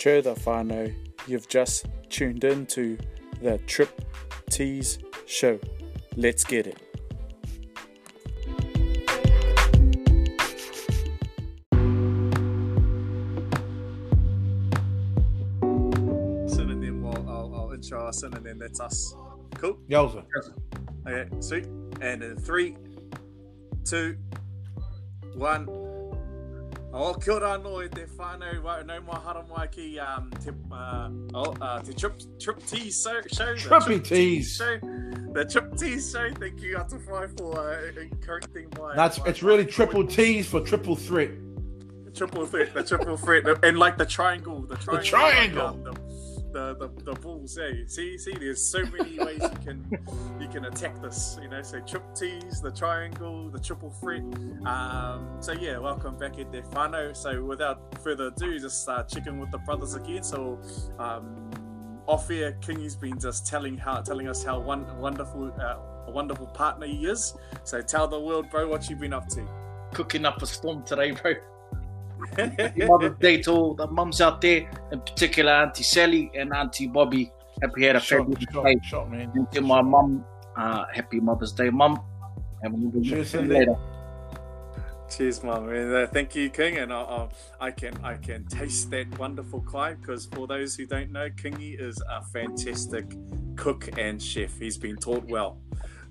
Che the whānau, you've just tuned in to the Trip Tease Show. Let's get it. Sin and then we'll, I'll, I'll intro us in and then that's us. Cool? Yowza. Okay, sweet. And in three, two, one. O kia ora no e te whānau wa no mai hara mai ki um, te, uh, oh, uh, te trip, trip tease show, show Trippy Trip tease. show, the trip tease show. Thank you, Atawhai, for uh, correcting my. That's my- it's really triple T's for triple threat. triple threat, the triple threat, and like the triangle, the triangle, The triangle. like, um, the, the, the, the bulls. Hey, see, see, there's so many ways you can you can attack this. You know, so trip tease, the triangle, the triple threat. Um, so yeah, welcome back at whānau. So without further ado, just uh, checking with the brothers again. So um, off air, Kingy's been just telling how telling us how one wonderful uh, a wonderful partner he is. So tell the world, bro, what you've been up to. cooking up a storm today, bro. Happy Mother's Day to all the mums out there, in particular Auntie Sally and Auntie Bobby. Happy had a Shot, fabulous shot, day. shot, man. And to my mum, uh, happy Mother's Day, mum. And we'll Cheers, see later. Cheers, mum. And, uh, thank you, King. And I, I, I can I can taste that wonderful kai because for those who don't know, Kingy is a fantastic cook and chef. He's been taught well.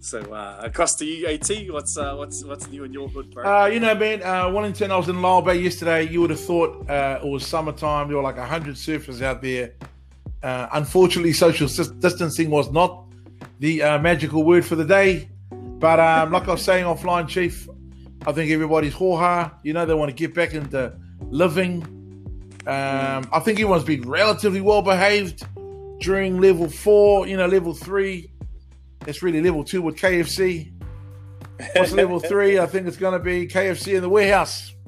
So uh, across to you, At. What's uh, what's what's new in your hood, bro? Uh, you know, man, uh, Wellington, I was in Lyall Bay yesterday. You would have thought uh, it was summertime. There were like 100 surfers out there. Uh, unfortunately, social distancing was not the uh, magical word for the day. But um, like I was saying offline, Chief, I think everybody's hoha. You know, they want to get back into living. Um, I think everyone's been relatively well behaved during level four, you know, level three. It's really level two with KFC. What's level three? I think it's going to be KFC in the warehouse.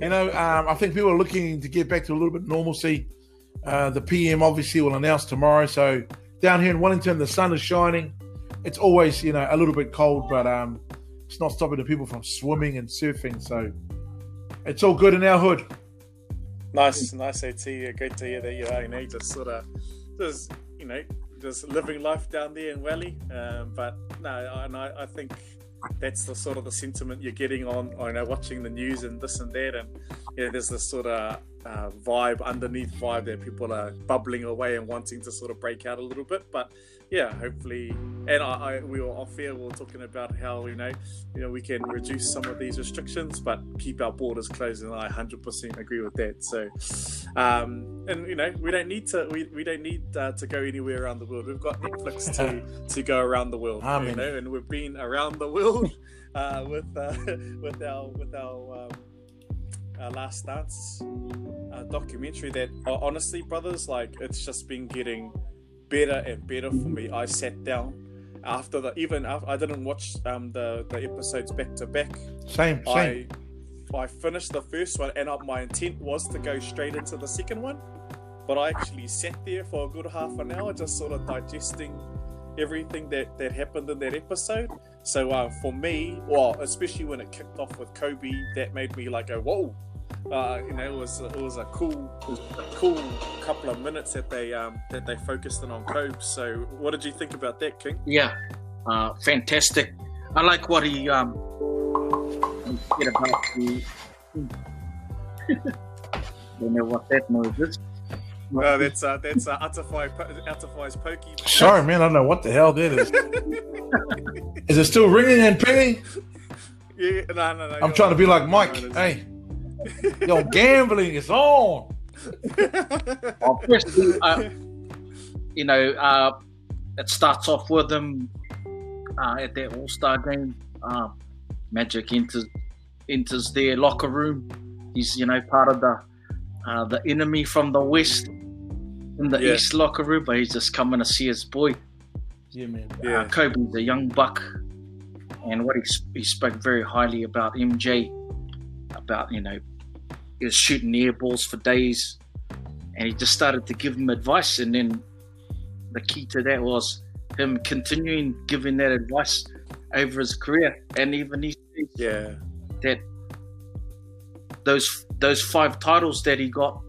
You know, um, I think people are looking to get back to a little bit of normalcy. Uh, the PM obviously will announce tomorrow. So down here in Wellington, the sun is shining. It's always, you know, a little bit cold, but um, it's not stopping the people from swimming and surfing. So it's all good in our hood. Nice, nice, At. Great to hear that you are, you know, just sort of, just you know, just living life down there in Wally. Um, but no, and I, I think that's the sort of the sentiment you're getting on, you know, watching the news and this and that, and you know, there's this sort of uh, vibe underneath vibe that people are bubbling away and wanting to sort of break out a little bit. But yeah, hopefully, and I, I we were off air, we were talking about how you know, you know, we can reduce some of these restrictions, but keep our borders closed, and I 100% agree with that. So, um, and you know, we don't need to, we, we don't need uh, to go anywhere around the world. We've got Netflix to to go around the world, Amen. you know, and we've been around the world uh, with uh, with our with our. Um, uh, Last Dance uh, documentary that uh, honestly, brothers, like it's just been getting better and better for me. I sat down after the even after, I didn't watch um, the the episodes back to back. Same, same. I I finished the first one, and uh, my intent was to go straight into the second one, but I actually sat there for a good half an hour, just sort of digesting everything that that happened in that episode. So uh, for me, well, especially when it kicked off with Kobe, that made me like go, whoa. Uh, you know, it was it was a cool, a cool couple of minutes that they um, that they focused in on Kobe. So, what did you think about that, King? Yeah, uh, fantastic. I like what he um he said about the. Don't know what that noise is. Uh, that's uh, that's uh, Atawhai, Atawhai's pokey. Sorry, man. I don't know what the hell that is. is it still ringing and pinging? Yeah, no, no, no. I'm trying to be like Mike. Hey, yo, gambling is on. Well, firstly, uh, you know, uh, it starts off with them uh, at their All Star game. Uh, Magic enters enters their locker room. He's you know part of the uh, the enemy from the west in the Yeah. east locker room, but he's just coming to see his boy. Yeah, man. Yeah. Uh, Kobe's a young buck, and what he, s- he spoke very highly about MJ, about you know, he was shooting air balls for days, and he just started to give him advice, and then the key to that was him continuing giving that advice over his career, and even he said Yeah. that those those five titles that he got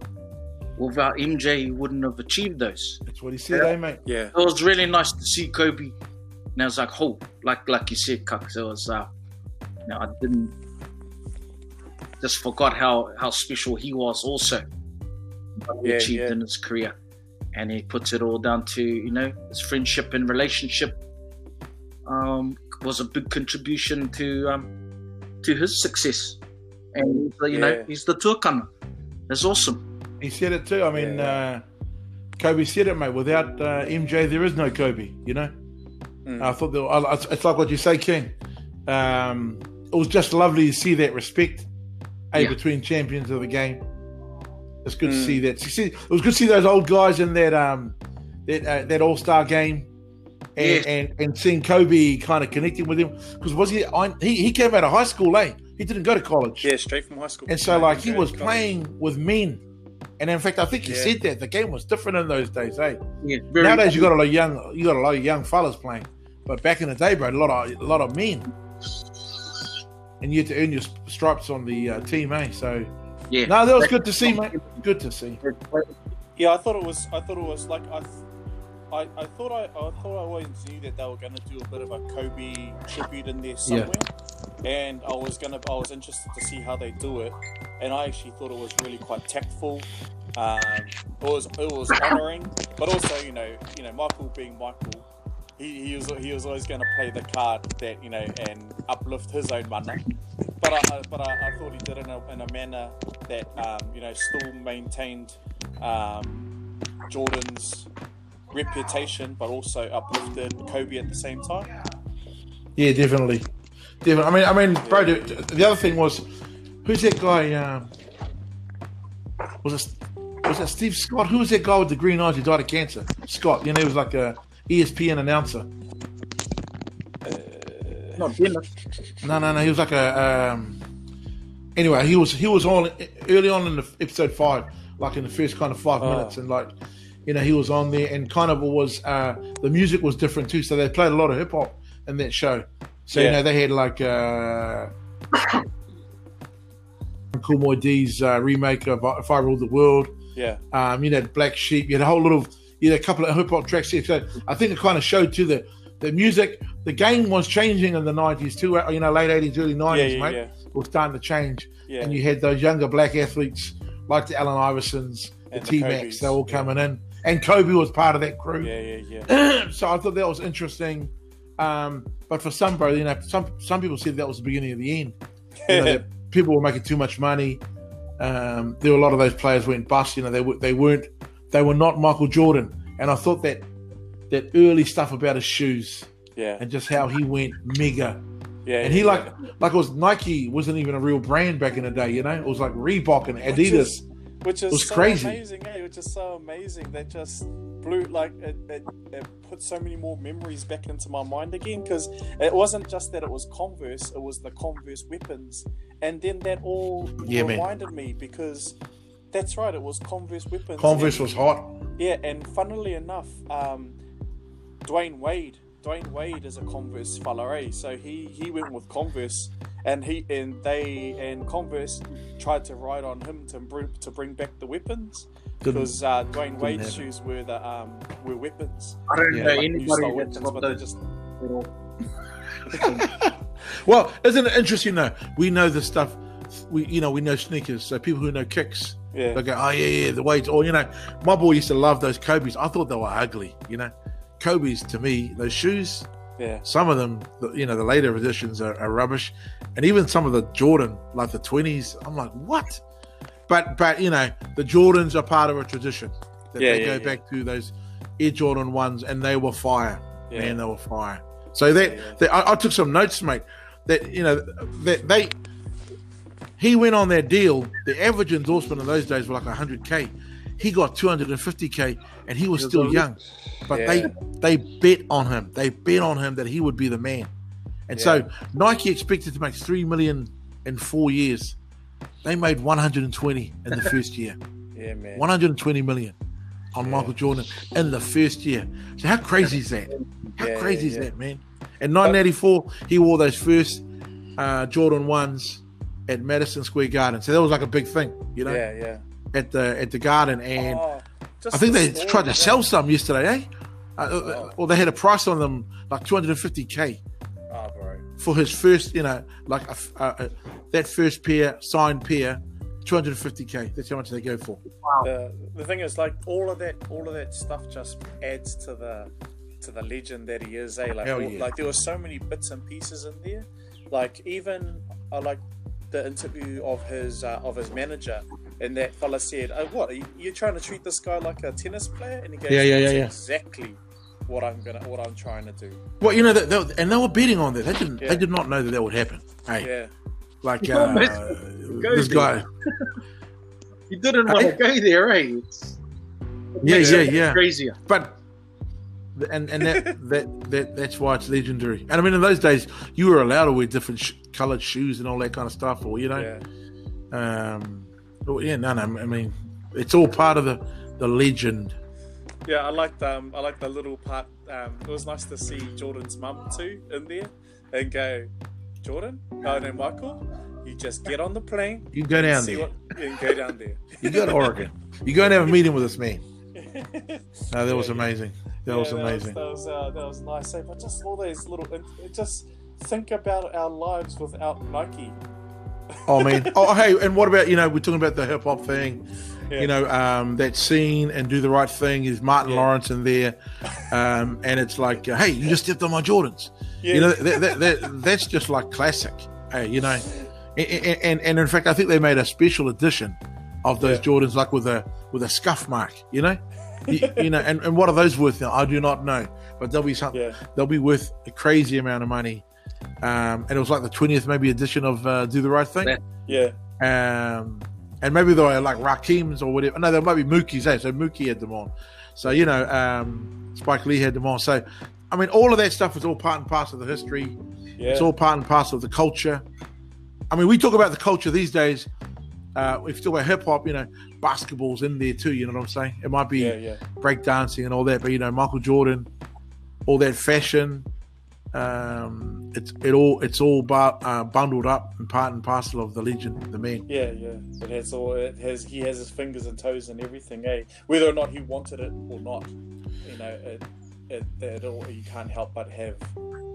without MJ, he wouldn't have achieved those. That's what he said, eh, mate? Yeah. It was really nice to see Kobe. And I was like, oh, like like you said, Cucks, it was, uh, you know, I didn't, just forgot how, how special he was also. What he Yeah, achieved yeah. in his career. And he puts it all down to, you know, his friendship and relationship um, was a big contribution to um, to his success. And, you know, he's the tuakana. That's awesome. He said it too. I mean, Yeah. uh, Kobe said it, mate. Without uh, MJ, there is no Kobe. You know. Mm. I thought that, I- it's- it's like what you say, King. Um, it was just lovely to see that respect eh, Yeah. between champions of the game. It's good to Mm. see that. It was good to see those old guys in that um, that uh, that All Star game, and, Yes. and and seeing Kobe kind of connecting with him because was he, I, he he came out of high school, eh? He didn't go to college. Yeah, straight from high school. And so, like, he was playing with men. And in fact, I think he Yeah. said that the game was different in those days, eh? Yeah, Nowadays, you got a lot of young, you got a lot of young fellas playing, but back in the day, bro, a lot of a lot of men, and you had to earn your stripes on the uh, team, eh? So, yeah. no, that was good to see, mate. Good to see. Yeah, I thought it was. I thought it was like I. th- I, I thought I, I thought I always knew that they were going to do a bit of a Kobe tribute in there somewhere, and I was gonna I was interested to see how they do it, and I actually thought it was really quite tactful. Um, it was it was honouring, but also you know you know Michael being Michael, he, he was he was always going to play the card that you know and uplift his own mana. But I, but I, I thought he did it in a, in a manner that um, you know still maintained um, Jordan's reputation, but also uplifted Kobe at the same time. Yeah, definitely, definitely. I mean, I mean, bro. The, the other thing was, who's that guy? Um, was it was it Steve Scott? Who was that guy with the green eyes who died of cancer? Scott. You know, he was like a ESPN announcer. Not dinner. No, no, no. He was like a. Um, anyway, he was he was on early on in the episode five, like in the first kind of five Oh. minutes, and like, you know, he was on there, and kind of was uh, the music was different too. So they played a lot of hip hop in that show. So you know, they had like uh, Kool Moe Dee's uh, remake of "If I Ruled the World." Yeah, Um, you know, Black Sheep. You had a whole lot of you had a couple of hip hop tracks here. So I think it kind of showed to the the music. The game was changing in the nineties too. uh, You know, late eighties, early nineties, yeah, mate. yeah, was starting to change, yeah. and you had those younger black athletes like the Allen Iversons, the And the T Max. They're all yeah. coming in, and Kobe was part of that crew. yeah, yeah, yeah. so I thought that was interesting. Um, but for some, bro, you know, some some people said that was the beginning of the end. You know, that people were making too much money. Um, there were a lot of those players went bust. You know, they they weren't they were not Michael Jordan. And I thought that that early stuff about his shoes yeah, and just how he went mega. yeah. And he yeah, like like it was Nike wasn't even a real brand back in the day. You know, it was like Reebok and Adidas, Which is- which is was so crazy. amazing, eh? Which is so amazing. That just blew like it, it, it put so many more memories back into my mind again. Because it wasn't just that it was Converse; it was the Converse weapons, and then that all Yeah, man. reminded me because that's right, it was Converse weapons. Converse and- was hot. Yeah, and funnily enough, um, Dwyane Wade, Dwyane Wade is a Converse fella, eh? So he he went with Converse, and he and they and Converse tried to ride on him to bring to bring back the weapons because uh, Dwyane Wade's happen. shoes were the um were weapons. I don't Yeah, know like anybody style that's weapons, got but they those. just. Well, isn't it interesting though? We know the stuff. We you know we know sneakers. So people who know kicks, yeah they go, oh yeah, yeah, the weights. Or you know, my boy used to love those Kobe's. I thought they were ugly. You know, Kobe's to me, those shoes. yeah Some of them, you know, the later editions are, are rubbish, and even some of the Jordan, like the twenties, I'm like, what? But but you know, the Jordans are part of a tradition that Yeah, they yeah, go back to those Air Jordan ones, and they were fire. yeah Man, they were fire. So that, Yeah, yeah. that- I, I took some notes, mate. That you know that they he went on that deal. The average endorsement in those days were like 100k. He got 250k, and he was still young. But Yeah. they they bet on him. They bet on him that he would be the man. And so Nike expected to make three million in four years. They made 120 in the first year. yeah man 120 million on Yeah. Michael Jordan in the first year. So how crazy is that? How Yeah, crazy yeah, is yeah. that, man? In 1984, he wore those first uh, Jordan ones at Madison Square Garden. So that was like a big thing, you know. yeah yeah at the at the Garden, and Oh, I think the they story, tried to yeah. sell some yesterday, eh? Uh, Oh. Or they had a price on them like 250k Oh, bro. for his first, you know, like a, f- uh, uh, that first pair signed pair, 250k. That's how much they go for. The, the thing is, like all of that, all of that stuff just adds to the to the legend that he is. Eh? Like, Hell all- yeah. like there were so many bits and pieces in there. Like even I like the interview of his uh, of his manager, and that fella said, "Oh, what? Are you, you're trying to treat this guy like a tennis player?" And he goes, Yeah, yeah, yeah, yeah. Exactly what I'm gonna, what I'm trying to do." Well, you know, they, they, and they were betting on that. They didn't. Yeah. They did not know that that would happen. Hey, Yeah, like uh, this guy. You didn't want to go there, eh? It's, it Yeah, yeah, it yeah. Crazier. But and and that, that that that's why it's legendary. And I mean, in those days, you were allowed to wear different sh- colored shoes and all that kind of stuff, or you know, yeah. um, yeah, no, no. I mean, it's all part of the the legend. Yeah, I liked um, I liked the little part. Um, it was nice to see Jordan's mum too in there, and go, Jordan, oh no, Michael, you just get on the plane, You go down there. what, and go down there. You go to Oregon. You go and have a meeting with this man. No, that was amazing. That Yeah, was amazing. That was uh, that was nice. eh? But just all those little, it- just think about our lives without Nike. Oh man. Oh hey, and what about you know we're talking about the hip hop thing. Yeah. You know um, that scene and do the right thing is Martin Yeah. Lawrence in there, um, and it's like, uh, hey, you just stepped on my Jordans. Yeah. You know that, that, that, that's just like classic. Hey, you know, and, and and in fact, I think they made a special edition of those. Jordans, like with a with a scuff mark. You know, you, you know, and, and what are those worth now? I do not know, but they'll be something. Yeah. They'll be worth a crazy amount of money. Um, and it was like the twentieth maybe edition of uh, Do the Right Thing. Yeah, Um, and maybe they were like Rakim's or whatever. No, there might be Mookie's. Eh? So Mookie had them on. So you know, um, Spike Lee had them on. So I mean, all of that stuff is all part and parcel of the history. yeah, It's all part and parcel of the culture. I mean, we talk about the culture these days. Uh, if you talk about hip hop, you know, basketball's in there too. You know what I'm saying? It might be yeah, yeah. breakdancing and all that, but you know, Michael Jordan, all that fashion. Um, it's it all it's all bu- uh, bundled up and part and parcel of the legend, the man. Yeah, yeah. It has all. It has. He has his fingers and toes and everything. Eh? Whether or not he wanted it or not, you know, it, it, it all, you can't help but have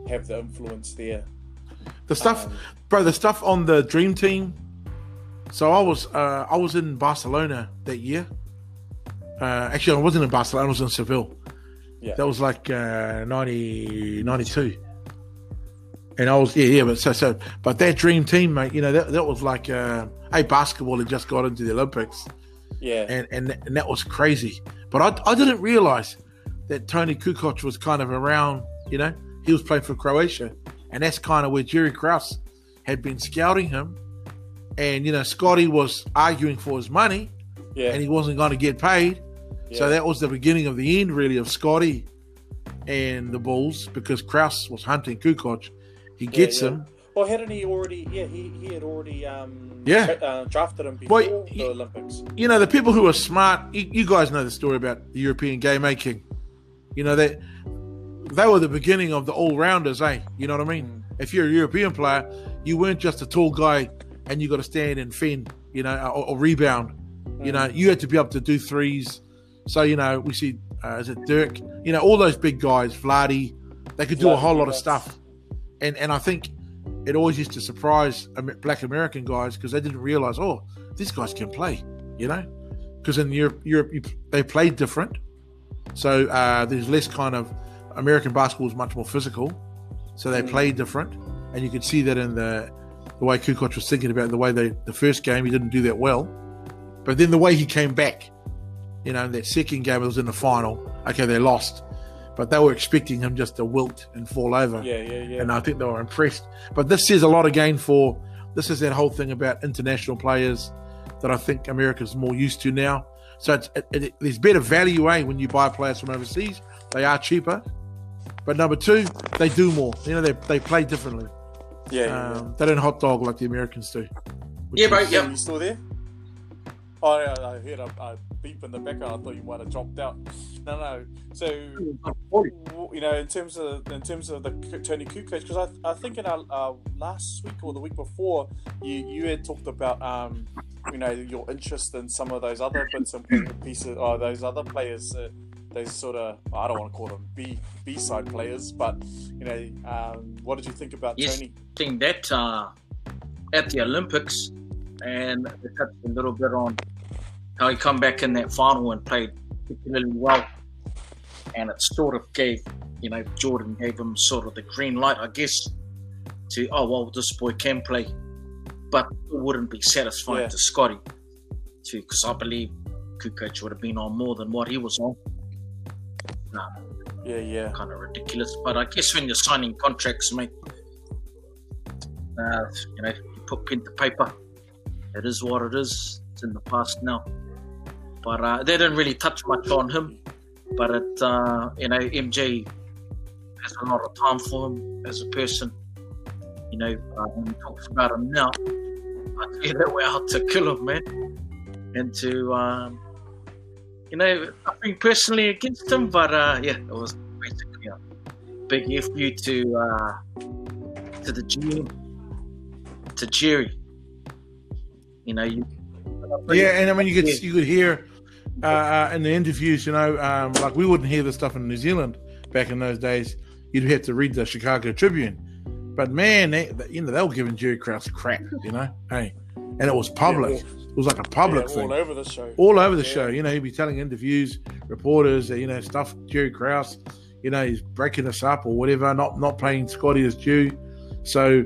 have the influence there. The stuff, Um, bro. The stuff on the Dream Team. So I was uh, I was in Barcelona that year. Uh, actually, I wasn't in Barcelona. I was in Seville. Yeah. That was like uh, 90, 92. And I was yeah yeah, but so so but that Dream Team, mate. You know that that was like uh, hey basketball had just got into the Olympics. Yeah, and and, and that was crazy. But I, I didn't realize that Toni Kukoc was kind of around. You know, he was playing for Croatia, and that's kind of where Jerry Krause had been scouting him. And you know, Scotty was arguing for his money, yeah, and he wasn't going to get paid. So that was the beginning of the end, really, of Scotty and the Bulls because Krause was hunting Kukoc. He gets yeah. him. Well, hadn't he already? Yeah, he, he had already um Yeah. uh, drafted him before Well, the Olympics. you know the people who are smart you, you guys know the story about the european game making you know they they were the beginning of the all-rounders eh you know what i mean if you're a european player you weren't just a tall guy and you got to stand and fend you know or, or rebound. You know you had to be able to do threes. So you know we see uh, is it dirk? You know all those big guys vlade they could do a whole lot of stuff. And and i think it always used to surprise black american guys because they didn't realize oh these guys can play you know? Because in Europe, Europe you, they play different. So uh, there's less kind of American basketball is much more physical, so they Mm. play different, and you could see that in the the way Kukoc was thinking about the way they the first game he didn't do that well, but then the way he came back, you know, that second game it was in the final. Okay, they lost, but they were expecting him just to wilt and fall over Yeah, yeah, yeah. and I think they were impressed. But this says a lot again for this is that whole thing about international players that I think America's more used to now. So it's, it, it, there's better value, eh, when you buy players from overseas. They are cheaper. But number two, they do more. You know, they, they play differently. Yeah, yeah, yeah. Um, they don't hot dog like the Americans do. Yeah, bro. is- So Yep. you still there? Oh, yeah, I heard a, a beep in the background. I thought you might have dropped out. No, no. So you know, in terms of in terms of the Toni Kukoc, because I, I think in our uh, last week or the week before, you you had talked about um, you know your interest in some of those other bits and pieces, or those other players. Uh, those sort of I don't want to call them B B side players, but you know, um, what did you think about yes, Toni? I think that uh, at the Olympics, and they touched a little bit on how he come back in that final and played particularly well, and it sort of gave you know Jordan gave him sort of the green light, I guess, to oh well this boy can play, but it wouldn't be satisfying Yeah. to Scotty, too, because I believe Kukoc would have been on more than what he was on. Yeah, yeah, kind of ridiculous. But I guess when you're signing contracts, mate, uh, you know, you put pen to paper. It is what it is. It's in the past now. But uh, they didn't really touch much on him. But it, uh, you know, MJ has a lot of time for him as a person. You know, uh, when he talks about him now, I you that we're out to kill him, man. And to, um, you know, nothing personally against him, but uh, yeah, it was basically a big F you to uh, to the GM, to Jerry. You know, you. Yeah, and I mean, you could you could hear uh, uh, in the interviews, you know, um, like we wouldn't hear this stuff in New Zealand back in those days. You'd have to read the Chicago Tribune, but man, they, you know, they were giving Jerry Krause crap, you know, hey, and it was public. Yeah, it was like a public yeah, thing, all over the show. all over the Yeah. show. You know, he'd be telling interviews, reporters, you know, stuff. Jerry Krause, you know, he's breaking us up or whatever, not not playing Scotty as due. So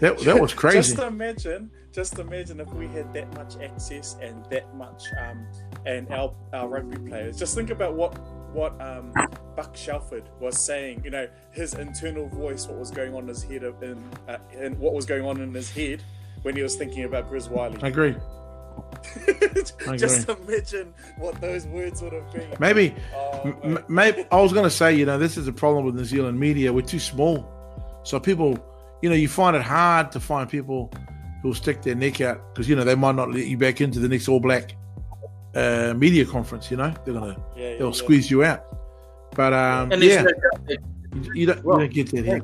that that was crazy. Just imagine, just imagine if we had that much access and that much, um, and our our rugby players. Just think about what what um, Buck Shelford was saying. You know, his internal voice, what was going on in his head, in, uh, and what was going on in his head when he was thinking about Grizz Wyllie. I agree. I just imagine what those words would have been. Maybe Oh, M- mate. maybe I was going to say, you know, this is a problem with New Zealand media. We're too small, so people, you know, you find it hard to find people who will stick their neck out because you know they might not let you back into the next All Black uh, media conference. You know, they're gonna yeah, yeah, they'll yeah. squeeze you out. But um, And yeah, no doubt that, you, you don't, Well, you don't get that here.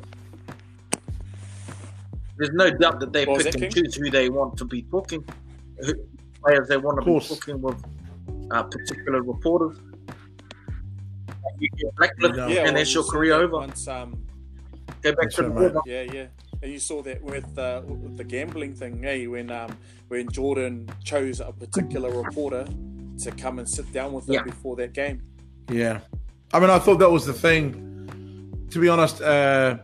There's no doubt that they What pick and choose who they want to be talking, who players they want to be talking with, uh, particular reporters. You get blacklisted, No. Yeah, and well, that's your career that over. Once, um, Go back to the right, border. Yeah, yeah. And you saw that with, uh, with the gambling thing, eh? When um, when Jordan chose a particular reporter to come and sit down with him Yeah. before that game. Yeah, I mean, I thought that was the thing. To be honest, uh,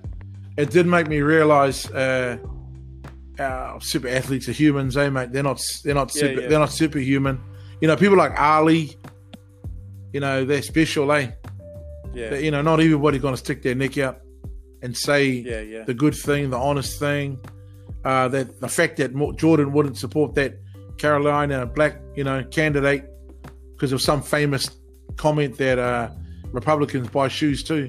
it did make me realize uh, uh, super athletes are humans, eh, mate? They're not. They're not super. yeah. They're not superhuman. You know, people like Ali. You know, they're special, eh? Yeah, That, you know, not everybody's going to stick their neck out and say yeah, yeah. the good thing, the honest thing. Uh, that the fact that Jordan wouldn't support that Carolina black, you know, candidate because of some famous comment that uh, Republicans buy shoes too.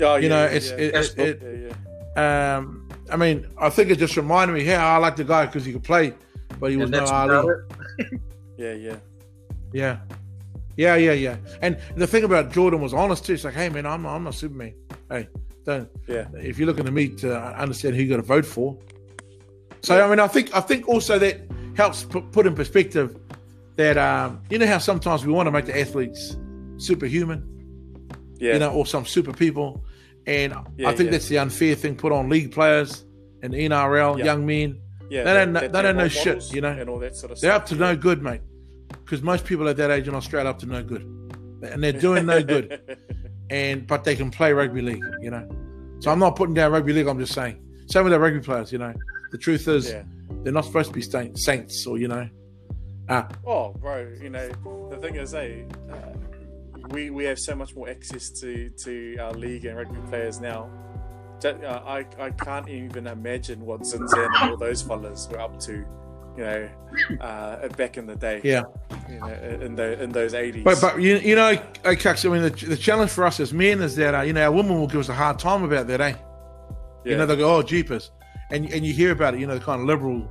Oh, You yeah, know, yeah, it's yeah. it, it, yeah, it, yeah. um, I mean, I think it just reminded me, yeah, I like the guy because he could play, but he was And no that's Ali. Yeah, yeah. Yeah. Yeah, yeah, yeah. And the thing about Jordan was honest too. It's like, hey man, I'm not, I'm not Superman. Hey, don't. Yeah. If you're looking to me to understand who you got to vote for. So I mean, I think I think also that helps put, put in perspective that um, you know how sometimes we want to make the athletes superhuman, Yeah, you know, or some super people, and Yeah, I think yeah. that's the unfair thing put on league players and NRL Yeah. young men. yeah. they don't know- they don't know shit, you know. and all that sort of stuff. They're stuff. up to no good, mate. Because most people at that age in Australia are up to no good, and they're doing no good. And but they can play rugby league, you know. So I'm not putting down rugby league. I'm just saying, same with the rugby players, you know. The truth is, they're not supposed to be saints, or you know. Uh, Oh, bro, you know the thing is, hey, uh, we we have so much more access to to our league and rugby players now. Uh, I I can't even imagine what Zinzan and all those fellas were up to, you know, uh, back in the day. Yeah. you know, in the in those eighties. but but you you know, Cux, I mean, the, the challenge for us as men is that uh, you know our women will give us a hard time about that, eh? yeah, You know, they go, oh, jeepers. And, and you hear about it, you know, the kind of liberal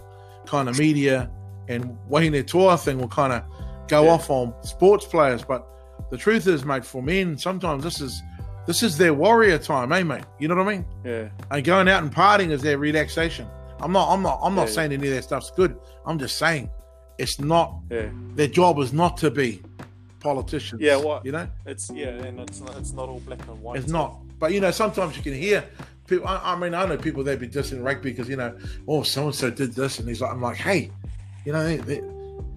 kind of media and Wayne Tour thing will kind of go Yeah. off on sports players, but the truth is, mate, for men, sometimes this is this is their warrior time, eh, mate? You know what I mean? Yeah. And going out and partying is their relaxation. I'm not, I'm not, I'm not Yeah, saying any of that stuff's good. I'm just saying it's not. Yeah. Their job is not to be politicians. Yeah, what- you know, It's yeah, and it's not it's not all black and white. it's not. But you know, sometimes you can hear people. I, I mean, I know people they'd be dissing rugby because you know, oh, so and so did this, and he's like, I'm like, hey, you know, they, they,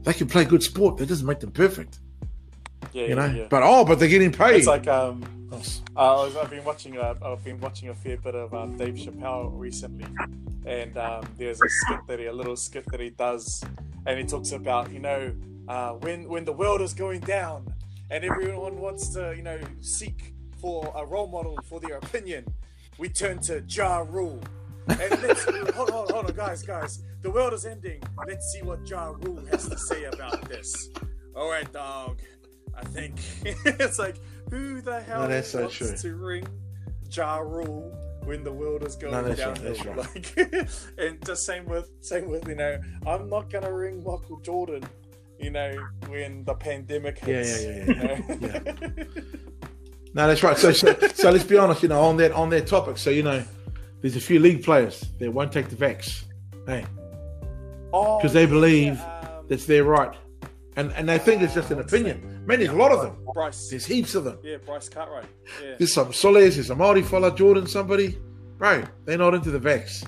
they can play good sport. That doesn't make them perfect, Yeah, you know. yeah, yeah. But oh, but they're getting paid. It's like um, uh, I was, I've been watching. Uh, I've been watching a fair bit of um, Dave Chappelle recently, and um, there's a skit that he, a little skit that he does, and he talks about you know uh, when when the world is going down, and everyone wants to you know seek for a role model for their opinion, we turn to Ja Rule. And let's hold on, hold on, guys, guys. The world is ending. Let's see what Ja Rule has to say about this. All right, dog. I think it's like who the hell No, so wants true. to ring Ja Rule when the world is going No, right, downhill? that's Like, and just same with same with you know, I'm not gonna ring Michael Jordan. You know, when the pandemic Yeah, hits. yeah, yeah, you yeah. No, that's right. So, so, so let's be honest. You know, on that on that topic. So you know, there's a few league players that won't take the vax, hey, Oh, because they believe yeah, um, that's their right, and and they think it's just an opinion. Man, there's a lot of them. Bryce. There's heaps of them. Yeah, Bryce Cartwright. Yeah. There's some Soles, there's a Maori fella, Jordan, somebody, bro. They're not into the vax,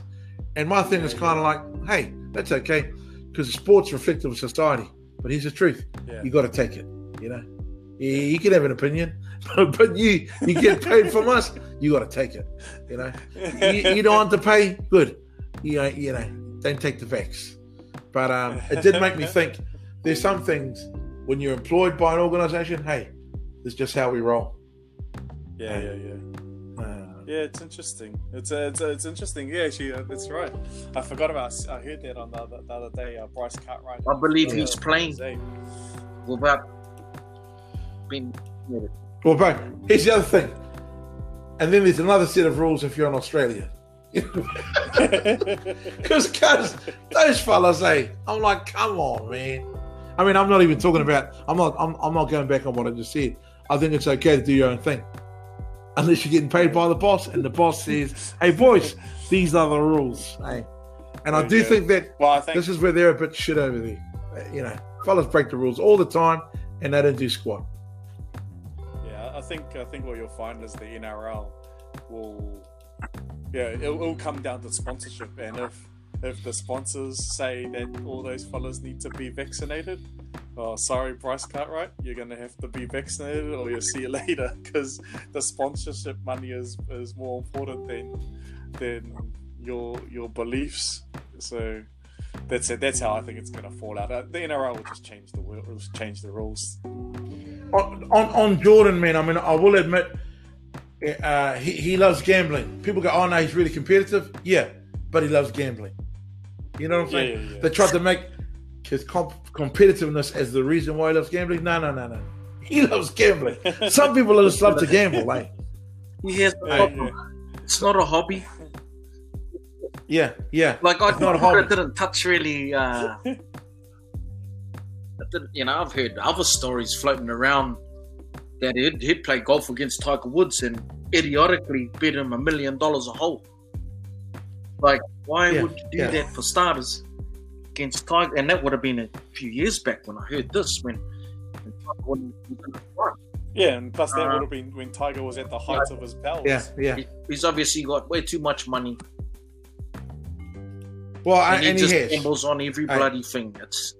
and my thing is kind of like, hey, that's okay, because the sport's reflective of society. But here's the truth: Yeah. you got to take it. You know, you, you can have an opinion, but, but you you get paid from us. You got to take it. You know, you, you don't want to pay, good. You know, you know, don't take the vax. But um, it did make me think. There's some things when you're employed by an organisation. Hey, this is just how we roll. yeah, yeah, yeah. Uh, Yeah, it's interesting. It's uh, it's, uh, it's interesting. Yeah, actually, uh, that's right. I forgot about. I heard that on the other, the other day. Uh, Bryce Cartwright. I believe he's playing Jose. without being. Well, bro, here's the other thing. And then there's another set of rules if you're in Australia. Because those fellas, eh? I'm like, come on, man. I mean, I'm not even talking about. I'm not. I'm, I'm not going back on what I just said. I think it's okay to do your own thing, unless you're getting paid by the boss, and the boss says, "Hey, boys, these are the rules." Hey, and I do think that Well, I think this is where they're a bit shit over there. You know, fellas break the rules all the time, and they don't do squat. Yeah, I think I think what you'll find is the NRL will, yeah, it'll, it'll come down to sponsorship, and if if the sponsors say that all those fellas need to be vaccinated, oh, sorry, Bryce Cartwright, you're gonna have to be vaccinated, or you'll see you later, because the sponsorship money is is more important than than your your beliefs. So. That's it. That's how I think it's going to fall out. Uh, The NRL will just change the will, will change the rules. on, on on Jordan, man. I mean, I will admit, uh, he he loves gambling. People go, "Oh no, he's really competitive." Yeah, but he loves gambling. You know what I'm saying? yeah, yeah. They tried to make his comp- competitiveness as the reason why he loves gambling. No, no, no, no. He loves gambling. Some people just love to gamble, like He has a Yeah, yeah. It's not a hobby. yeah, yeah. Like I It's not a thought it didn't touch really. Uh, it didn't, you know, I've heard other stories floating around that he'd, he'd play golf against Tiger Woods and idiotically bet him a million dollars a hole. Like, why Yeah, would you do yeah. that for starters against Tiger? And that would have been a few years back when I heard this when. when Tiger Woods was in the. Yeah, and plus that Uh, would have been when Tiger was at the height of his powers. Yeah, yeah. He- He's obviously got way too much money, Well, and, and, he and he just has. gambles on every Hey. bloody thing. It's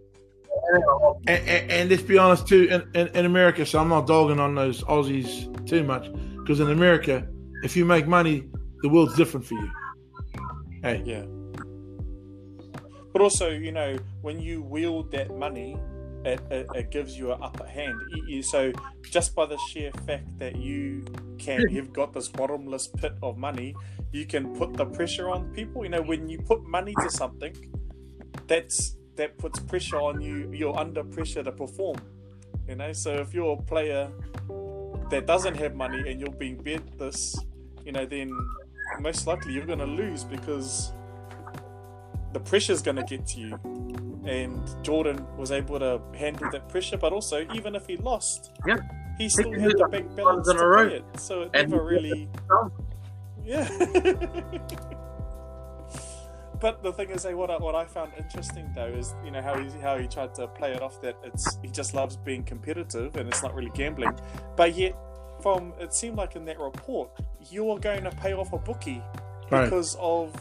And, and, and let's be honest too, in, in, in America, so I'm not dogging on those Aussies too much, because in America, if you make money, the world's different for you. Hey, Yeah. But also, you know, when you wield that money, it, it, it gives you an upper hand. So just by the sheer fact that you can, you've got this bottomless pit of money, you can put the pressure on people. You know, when you put money to something, that's that puts pressure on you. You're under pressure to perform. You know, so if you're a player that doesn't have money and you're being bet this, you know, then most likely you're going to lose because the pressure's going to get to you. And Jordan was able to handle that pressure, but also even if he lost, Yeah. he still had the bank balance in to a it. So it And never really, yeah. but the thing is, eh, what I, what I found interesting though is you know how he how he tried to play it off that it's he just loves being competitive and it's not really gambling, but yet from it seemed like in that report you're going to pay off a bookie Right. because of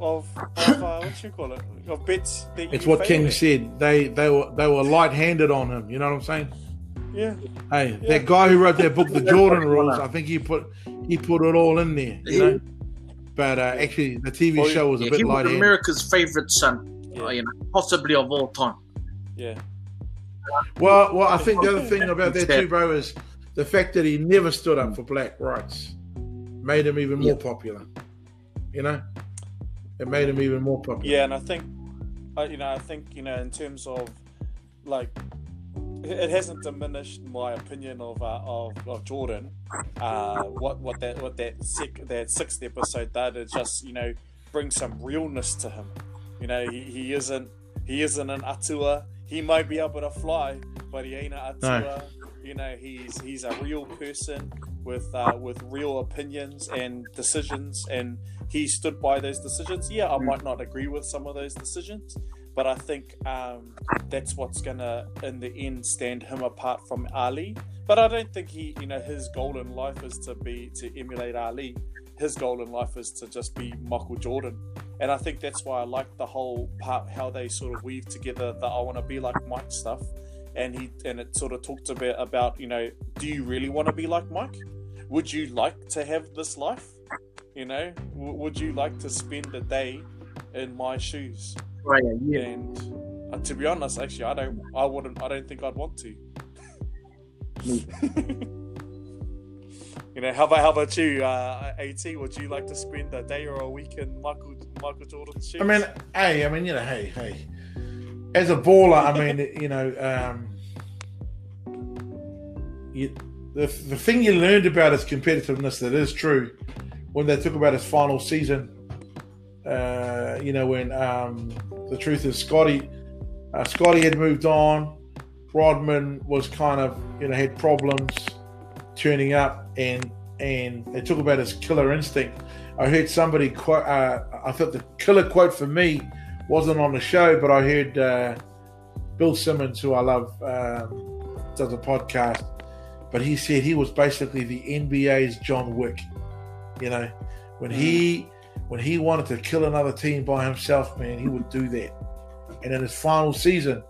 of, of uh, what you call it of bets that you It's what King favour. said. They they were they were light handed on him. You know what I'm saying? Yeah, Hey, Yeah. that guy who wrote that book, The Jordan Rules, I think he put he put it all in there. You know. But uh, actually, the TV Well, show was a yeah, bit he was light handed. America's favorite son, Yeah. uh, you know, possibly of all time. yeah, Well, well, I think the other thing about that too, bro, is the fact that he never stood up for black rights made him even more Yeah. popular. You know, it made him even more popular. yeah, and I think, you know, I think you know in terms of like it it hasn't diminished my opinion of uh, of, of Jordan. Uh, what what that what that sec- that sixth episode did is just you know bring some realness to him. You know, he, he isn't he isn't an atua. He might be able to fly, but he ain't an atua. You know, he's he's a real person with uh, with real opinions and decisions, and he stood by those decisions. Yeah, I might not agree with some of those decisions, but I think um, that's what's gonna, in the end, stand him apart from Ali. But I don't think he, you know, his goal in life is to be to emulate Ali. His goal in life is to just be Michael Jordan, and I think that's why I like the whole part how they sort of weave together the I want to be like Mike stuff. And he and it sort of talked a bit about you know, do you really want to be like Mike? Would you like to have this life? You know, w- would you like to spend a day in my shoes? Right, yeah. And uh, to be honest, actually, I don't. I wouldn't. I don't think I'd want to. you know, how about how about you, uh, At? Would you like to spend a day or a week in Michael Michael Jordan's shoes? I mean, hey, I mean, you know, hey, hey. As a baller, I mean, you know, um, you, the the thing you learned about his competitiveness that is true when they talk about his final season. Uh, you know, when um, the truth is, Scotty, uh, Scotty had moved on. Rodman was kind of, you know, had problems turning up, and and they talk about his killer instinct. I heard somebody quote. Uh, I thought the killer quote for me wasn't on the show, but I heard uh, Bill Simmons, who I love, um, does a podcast. But he said he was basically the NBA's John Wick. You know, when he when he wanted to kill another team by himself, man, he would do that. And in his final season,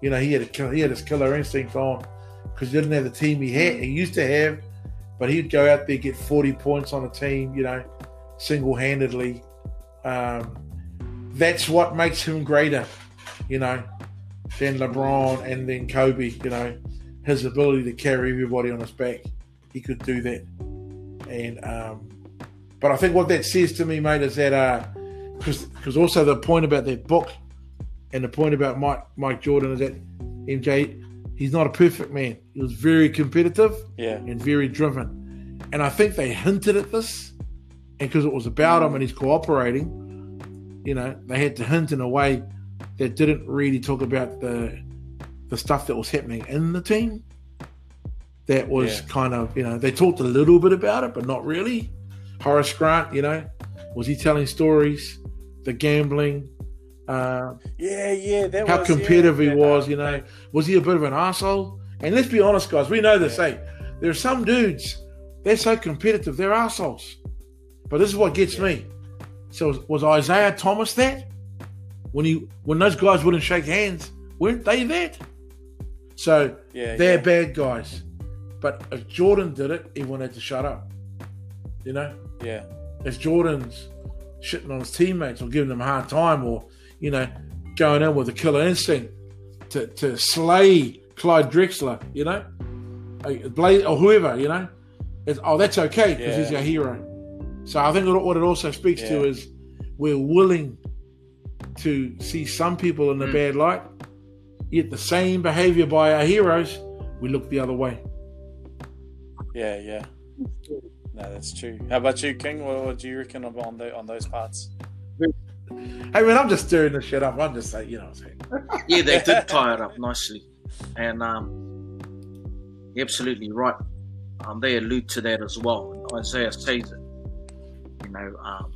you know, he had a kill, he had his killer instinct on because he didn't have the team he had he used to have. But he'd go out there get forty points on a team, you know, single handedly. Um, that's what makes him greater, you know, than LeBron and then Kobe. You know, his ability to carry everybody on his back, he could do that. And um, but I think what that says to me, mate, is that because because also the point about that book and the point about Mike Mike Jordan is that MJ he's not a perfect man. He was very competitive yeah, and very driven. And I think they hinted at this, and because it was about him and he's cooperating, you know, they had to hint in a way that didn't really talk about the the stuff that was happening in the team. That was Yeah. kind of, you know, they talked a little bit about it, but not really. Horace Grant, you know, was he telling stories? The gambling, uh, yeah, yeah. That how was, competitive yeah, he was, uh, you know. Was he a bit of an asshole? And let's be honest, guys, we know this, hey. There are some dudes, they're so competitive, they're assholes. But this is what gets me. So was, was Isiah Thomas that? When he when those guys wouldn't shake hands, weren't they that? So Yeah, they're yeah. bad guys. But if Jordan did it, everyone had to shut up. You know? Yeah, if Jordan's shitting on his teammates or giving them a hard time or, you know, going in with a killer instinct to, to slay Clyde Drexler, you know, Blade or whoever, you know, it's, oh, that's okay because he's Yeah. your hero. So I think what it also speaks to is we're willing to see some people in a Mm. bad light, yet the same behavior by our heroes, we look the other way. yeah, yeah. No, that's true. How about you, King? What, what do you reckon of on the, on those parts? Hey man, I'm just stirring the shit up. I'm just saying, you know what I'm saying. yeah, they did tie it up nicely, and um, you're absolutely right. Um, they allude to that as well. Isiah says it. You know, um,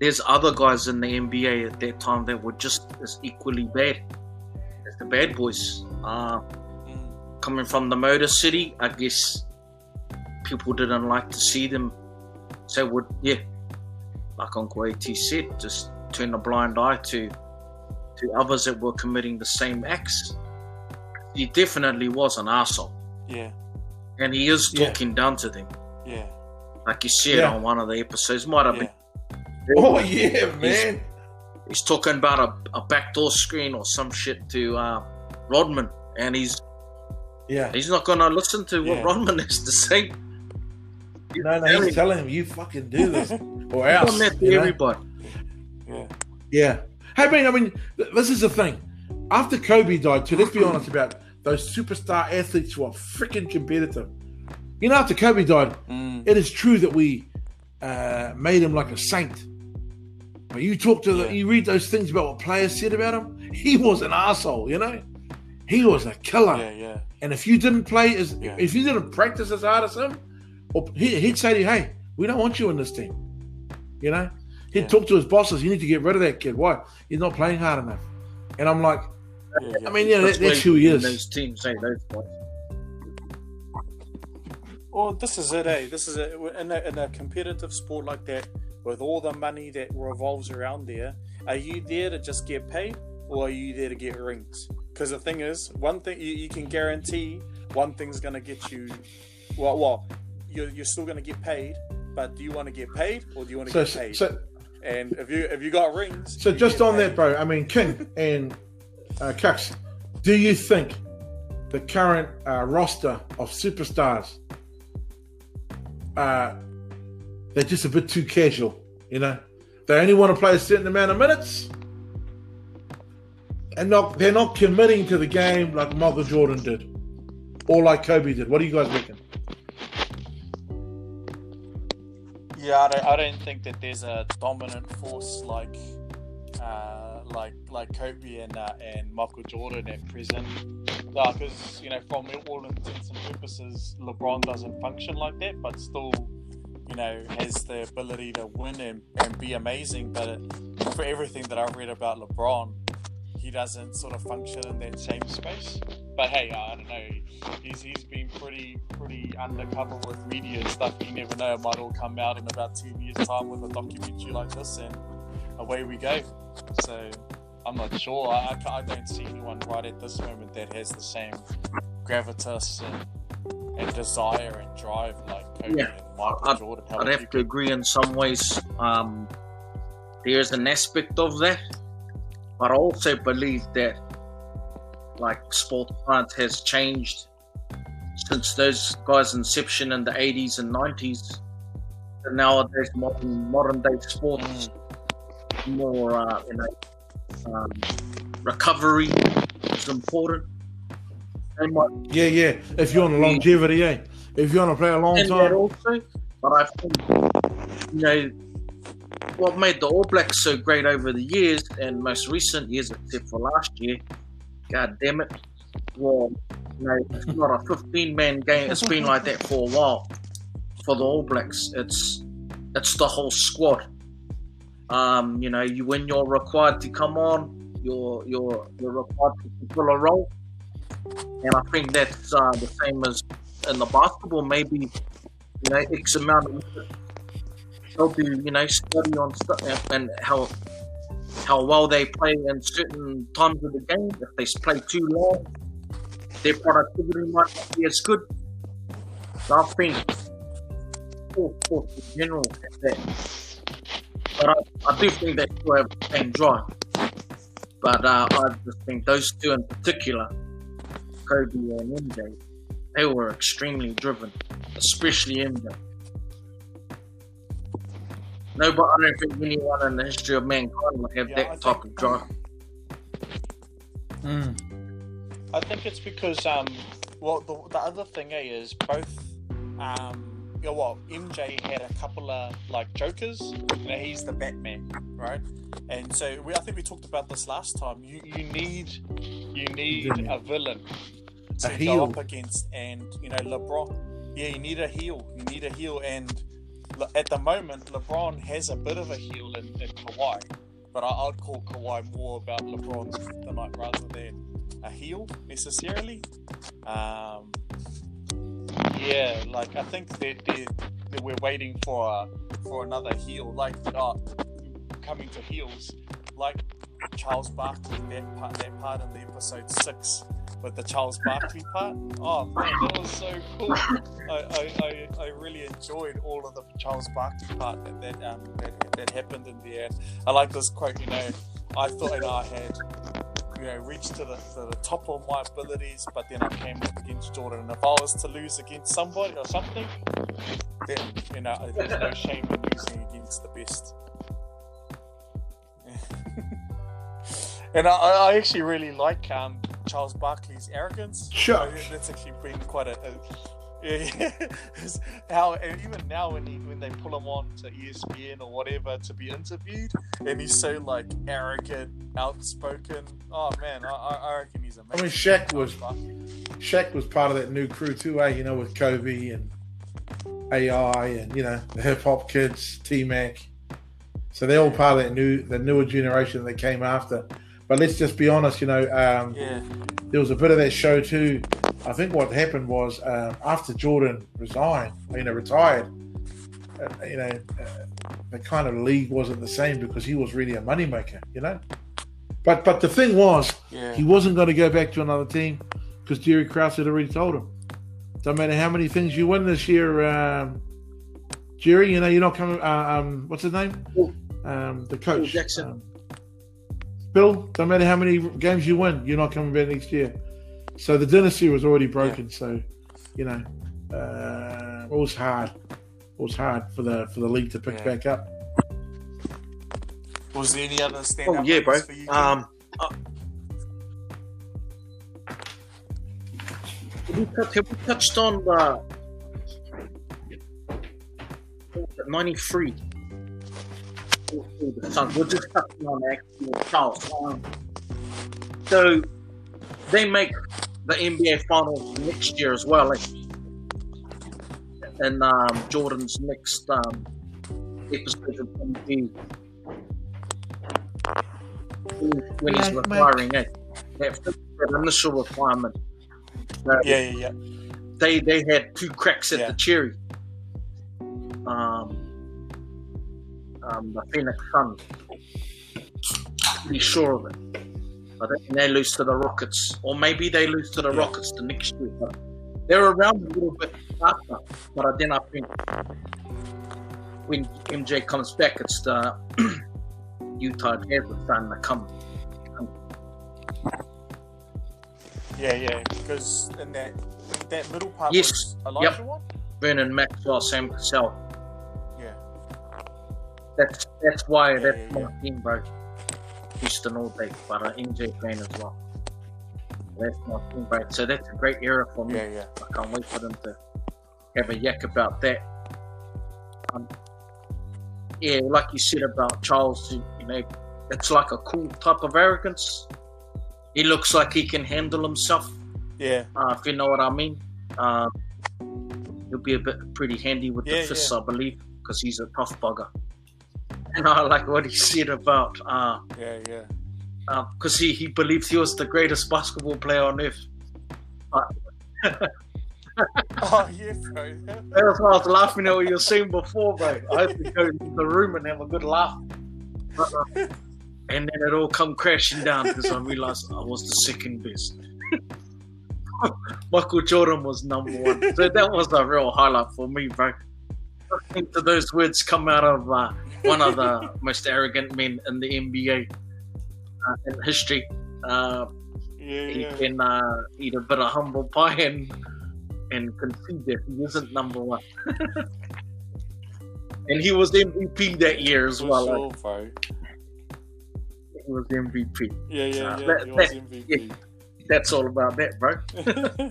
there's other guys in the NBA at that time that were just as equally bad as the bad boys. Uh, coming from the Motor City, I guess people didn't like to see them. So would yeah, like Uncle AT said, just turn a blind eye to to others that were committing the same acts. He definitely was an asshole. Yeah. And he is Yeah. talking down to them. Yeah. Like you said Yeah. on one of the episodes. Might have Yeah. been Oh yeah, man. He's talking about a, a backdoor screen or some shit to uh, Rodman and he's Yeah. he's not gonna listen to what Yeah. Rodman has to say. No, no, he's telling him you fucking do this or else. done that to you know? everybody. Yeah. Yeah. Hey, I mean, I mean, this is the thing. After Kobe died, too, let's be honest about those superstar athletes who are freaking competitive. You know, after Kobe died, Mm. it is true that we uh, made him like a saint. But you talk to the, you read those things about what players said about him. He was an asshole, you know. He was a killer. Yeah. Yeah. And if you didn't play as, Yeah. if you didn't practice as hard as him, or he, he'd say to you, "Hey, we don't want you in this team." You know, he'd Yeah. talk to his bosses. You need to get rid of that kid. Why? He's not playing hard enough. And I'm like, Yeah. yeah. I mean, yeah, that, That's that's who he is. Those teams say those guys. Well, this is it, eh? This is it. In a, in a competitive sport like that, with all the money that revolves around there, are you there to just get paid, or are you there to get rings? Because the thing is, one thing you, you can guarantee, one thing's gonna get you. Well, well, you're, you're still gonna get paid, but do you want to get paid, or do you want to So, get paid? so, and if you if you got rings, so just on that, bro. I mean, King and uh, Cux, do you think the current uh, roster of superstars, uh, they're just a bit too casual? You know, they only want to play a certain amount of minutes, and not they're not committing to the game like Michael Jordan did, or like Kobe did. What do you guys reckon? Yeah, I don't, I don't think that there's a dominant force like uh, like like Kobe and uh, and Michael Jordan at present. Because you know, from all intents and purposes, LeBron doesn't function like that, but still, you know, has the ability to win and, and be amazing. But for everything that I've read about LeBron, he doesn't sort of function in that same space. But hey, I don't know. He's he's been pretty pretty undercover with media and stuff. You never know; it might all come out in about ten years' time with a documentary like this, and away we go. So I'm not sure. I, I I don't see anyone right at this moment that has the same gravitas and, and desire and drive like Kobe Yeah. and Michael I'd- Jordan. I'd have to agree in some ways. Um, there's an aspect of that, but I also believe that, like sports science has changed since those guys' inception in the 80s and 90s. And nowadays, modern modern day sports more, uh, you know, um, recovery is important. Yeah, yeah. If you're on a longevity, eh? If you want to play a long and time, also. But I think, you know, what made the All Blacks so great over the years and most recent years, except for last year, God damn it, well, you know, it's not a 15 man game. It's been like that for a while for the All Blacks. It's it's the whole squad. Um, you know, you when you're required to come on, you're you're you're required to fulfill a role, and I think that's uh, the same as in the basketball. Maybe you know X amount of minutes. they'll do you know study on stuff and how how well they play in certain times of the game. If they play too long, their productivity might not be as good. So I think all sports in general that. But I, I do think they still have the. But uh, I just think those two in particular, Kobe and MJ, they were extremely driven, especially MJ. No, but I don't think anyone in the history of mankind would have Yeah, that I type think- of drive. I think it's because um, well, the, the other thing eh, is both um, yeah, well, MJ had a couple of like jokers. You know, he's the Batman, right? And so we, I think we talked about this last time. You you need you need a villain to A go heel. up against, and you know LeBron. Yeah, you need a heel. You need a heel, and at the moment, LeBron has a bit of a heel in, in Kawhi, but I, I'd call Kawhi more about LeBron's kryptonite rather than a heel necessarily. Um, yeah, like I think that, that, that we're waiting for a, for another heel, like uh, coming to heels, like Charles Barkley. That part, that part in the episode six with the Charles Barkley part. Oh man, that was so cool. I, I, I, I really enjoyed all of the Charles Barkley part that that, um, that that happened in the end. I like this quote. You know, I thought you know, I had you know reached to the, to the top of my abilities, but then I came up against Jordan. And if I was to lose against somebody or something, then you know there's no shame in losing against the best. and I, I actually really like um, Charles Barkley's arrogance. Sure. Think That's actually been quite a. a how and even now when he, when they pull him on to ESPN or whatever to be interviewed, and he's so like arrogant, outspoken. Oh man, I, I reckon he's amazing. I mean, Shaq was Shaq was part of that new crew too, eh? You know, with Kobe and AI and you know the hip hop kids, T Mac. So they're all part of that new, the newer generation that came after. But let's just be honest, you know, um, Yeah, there was a bit of that show too. I think what happened was um, after Jordan resigned, you know, retired, uh, you know, uh, the kind of league wasn't the same because he was really a moneymaker, you know. But but the thing was, yeah, he wasn't going to go back to another team because Jerry Krause had already told him. Don't matter how many things you win this year, um, Jerry. You know you're not coming. Uh, um, what's his name? Um, the coach. Jackson. Um, Bill. Don't matter how many games you win, you're not coming back next year. So the dynasty was already broken. So, you know, uh, it was hard. It was hard for the for the league to pick Yeah. back up. Was there any other standout Oh yeah, bro. for you? Um, uh, have, we touched, have we touched on the '93? We're just touching on actual Charles. Um, so they make the NBA Finals next year as well. eh? And um, Jordan's next um, episode of NBA when he's Like, mate. retiring, eh? That, that initial requirement. Uh, yeah, yeah, yeah. They they had two cracks at Yeah. the cherry. Um, um, the Phoenix Suns. Pretty sure of it. But then they lose to the Rockets, or maybe they lose to the Yeah. Rockets the next year. But they're around a little bit after. But then I think when MJ comes back, it's the Utah Jazz are starting to come. Yeah, yeah, because in that that middle part Yes. Olajuwon. Vernon Maxwell, Sam Cassell. Yeah, That's that's why Yeah, that's yeah, my team, bro. Houston all day, but an MJ fan as well. That's my team, bro. So that's a great era for me. yeah, yeah. I can't wait for them to have a yak about that. Um, yeah, like you said about Charles, you you know, it's like a cool type of arrogance. He looks like he can handle himself, Yeah, uh, if you know what I mean. Uh, he'll be a bit pretty handy with Yeah, the fists, yeah. I believe, because he's a tough bugger. And I like what he said about uh, yeah, yeah. because he, he believed he was the greatest basketball player on earth. Oh yeah, bro. That's why I was laughing at what you were saying before, bro. I had to go into the room and have a good laugh. But, uh, and then it all come crashing down because I realized I was the second best. Michael Jordan was number one. So that was a real highlight for me, bro. Listening to those words come out of uh, one of the most arrogant men in the NBA uh, in history. Uh, Yeah, he yeah. can uh, eat a bit of humble pie and and concede that he isn't number one. and he was MVP that year as well. sure, like, bro. he was MVP. Yeah, yeah, yeah. that- that- MVP. That's all about that, bro.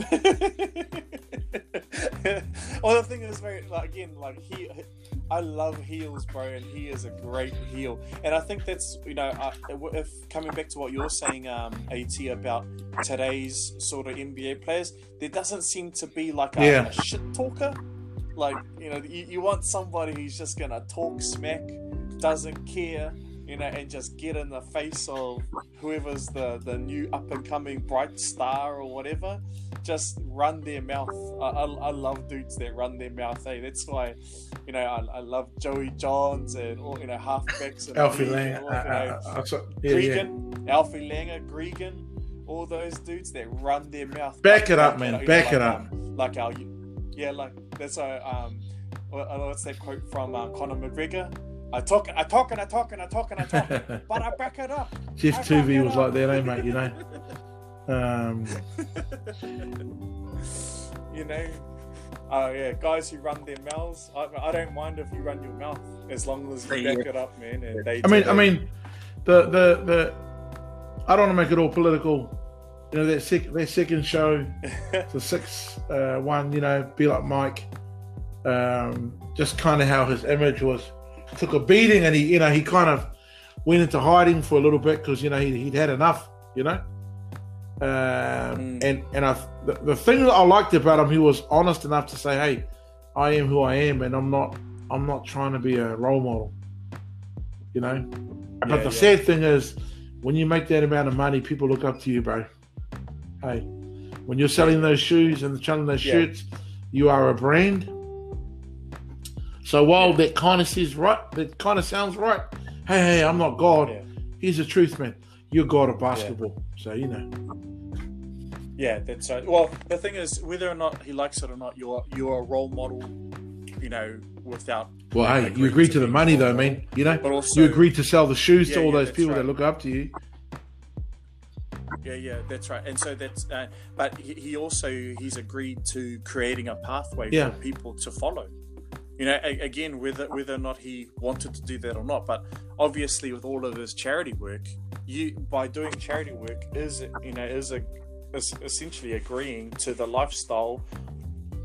well, the thing is, very like again, like he, I love heels, bro, and he is a great heel, and I think that's you know, if coming back to what you're saying, um, At about today's sort of NBA players, there doesn't seem to be like a, Yeah. a shit talker, like you know, you, you want somebody who's just gonna talk smack, doesn't care. You know, and just get in the face of whoever's the, the new up and coming bright star or whatever just run their mouth. I, I, I love dudes that run their mouth. Hey, that's why, you know, I, I love Joey Johns and all you know halfbacks and Alfie Langer, Lang. Uh, uh, uh, yeah, yeah. Gregan, Alfie Langer, Gregan, all those dudes that run their mouth. Back it up, man. you know, Back like, it up. Um, like our, yeah, like that's a um, what- what's that quote from uh, Conor McGregor? I talk, I talk, and I talk, and I talk, and I talk, but I back it up. Jeff Tuvey was up. like that, eh, mate? You know. Um, you know, oh yeah, guys who run their mouths. I, I don't mind if you run your mouth as long as you back it up, man. And they I mean, I mean, the the the. I don't want to make it all political. You know that sec- their second show, the six uh, one. You know, be like Mike. Um, just kind of how his image was took a beating, and he, you know, he kind of went into hiding for a little bit because you know he, he'd had enough. You know. Um, Mm. And and I the, the thing that I liked about him, he was honest enough to say, "Hey, I am who I am, and I'm not I'm not trying to be a role model." You know. But the yeah. sad thing is, when you make that amount of money, people look up to you, bro. Hey, when you're selling those shoes and selling those Yeah. shirts, you are a brand. So while that kind of says right, that kind of sounds right. Hey, hey, I'm not God. Yeah. Here's the truth, man. You're God of basketball. So you know. Yeah, that's right. Well, the thing is, whether or not he likes it or not, you're you're a role model. You know, without. Well, hey, you agreed to to the money, though, man. You know, But also, you agreed to sell the shoes Yeah, to all yeah, those people right. that look up to you. Yeah, yeah, that's right. And so that's, uh, but he, he also he's agreed to creating a pathway Yeah. for people to follow. You know, a, again, whether whether or not he wanted to do that or not, but obviously with all of his charity work, you by doing charity work is you know is a is essentially agreeing to the lifestyle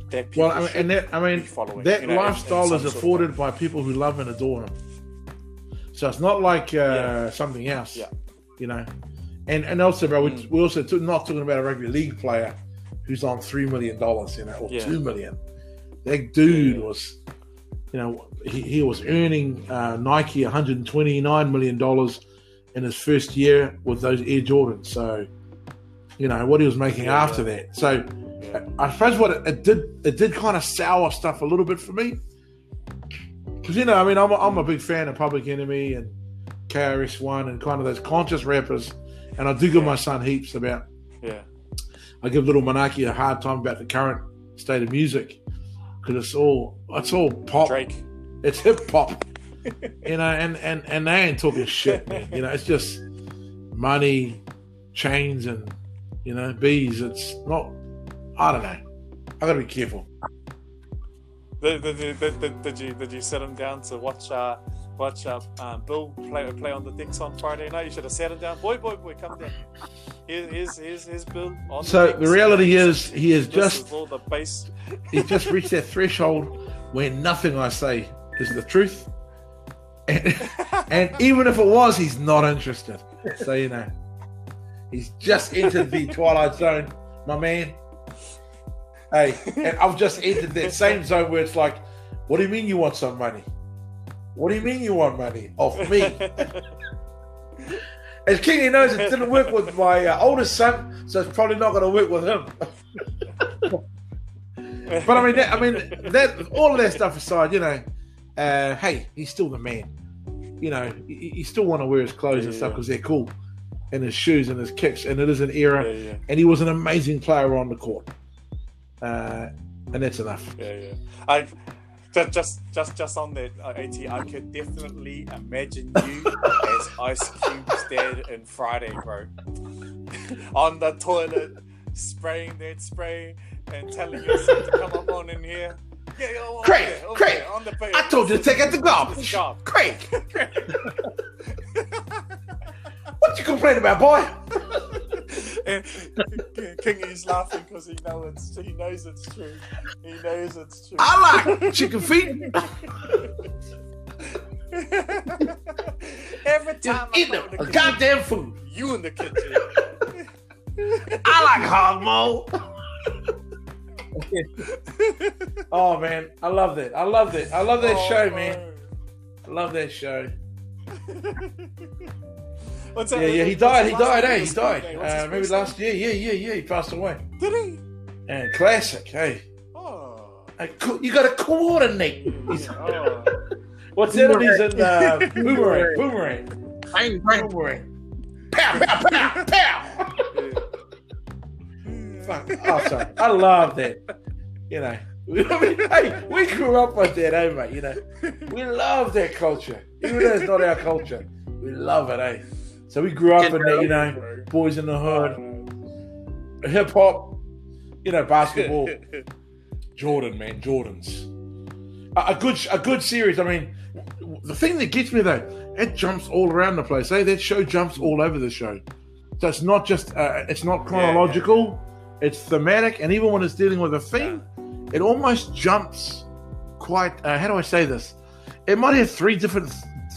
that people Well, I mean, and that I mean following. that you know, lifestyle is of afforded by people who love and adore him. So it's not like uh, Yeah. something else. Yeah. You know, and and also, bro, we Mm. we also t- not talking about a rugby league player who's on three million dollars, you know, or Yeah. two million. That dude was, you know, he, he was earning uh, Nike 129 million dollars in his first year with those Air Jordans. So, you know what he was making Yeah, after yeah. that. So. Yeah. I suppose what it, it did it did kind of sour stuff a little bit for me because you know I mean I'm a, I'm a big fan of Public Enemy and KRS One and kind of those conscious rappers, and I do give my son heaps about. Yeah, I give Little Monarchy a hard time about the current state of music because it's all it's all pop, Drake. it's hip hop, you know, and and and they ain't talking shit, man. You know, it's just money, chains, and you know bees. It's not. I don't know. I gotta be careful. Did, did, did, did, you did you sit him down to watch uh, watch uh, um, Bill play play on the decks on Friday night? You should have sat him down. Boy, boy, boy, come down. Here, here's here's here's Bill on So the, the reality is, he is just all the base. he's just reached that threshold where nothing I say is the truth, and, and even if it was, he's not interested. So you know, he's just entered the twilight zone, my man. Hey, and I've just entered that same zone where it's like, what do you mean you want some money? What do you mean you want money off me? As Kingy knows, it didn't work with my uh, oldest son, so it's probably not going to work with him. But I mean, that, I mean, that all of that stuff aside, you know, uh, hey, he's still the man. You know, he, still want to wear his clothes and Yeah, stuff yeah. because they're cool, and his shoes and his kicks, and it is an era. yeah, yeah, And he was an amazing player on the court, uh, and that's enough. yeah, yeah. I just just just just on that uh, At, I could definitely imagine you as Ice Cube's dad in Friday, bro, on the toilet, spraying that spray and telling yourself to come up on in here. Yeah, yeah, oh, Craig, there, over Craig, on the bed. I told you to take out the garbage. Craig. What you complaining about, boy? and, Kingy's laughing because he knows it's he knows it's true. He knows it's true. I like chicken feet. Every time I Eat come in the the kitchen, goddamn food. you in the kitchen. I like hog maw. oh man, I loved it. I loved it. I love that Oh, show, no. man. I love that show. What's Yeah, that? yeah. He died. He died. eh? He died. name? What's his Uh, maybe first last year. Yeah, yeah, yeah. He passed away. Did he? And classic. Hey, Oh. Co- you got to coordinate. He's- oh. What's that? when He's in uh, boomerang. Boomerang. Bang, bang. Boomerang. Pow, pow, pow, pow. Fuck. Yeah. Oh, sorry. I love that. You know. I mean, hey, we grew up with that, eh, mate? You know, we love that culture. Even though it's not our culture, we love it, eh? So we grew up in that, you know, boys in the hood, hip hop, you know, basketball. Jordan, man, Jordans. A, a good, a good series. I mean, the thing that gets me though, it jumps all around the place. Eh? That show jumps all over the show. So it's not just, uh, it's not chronological. It's thematic, and even when it's dealing with a theme, it almost jumps quite. Uh, how do I say this? It might have three different,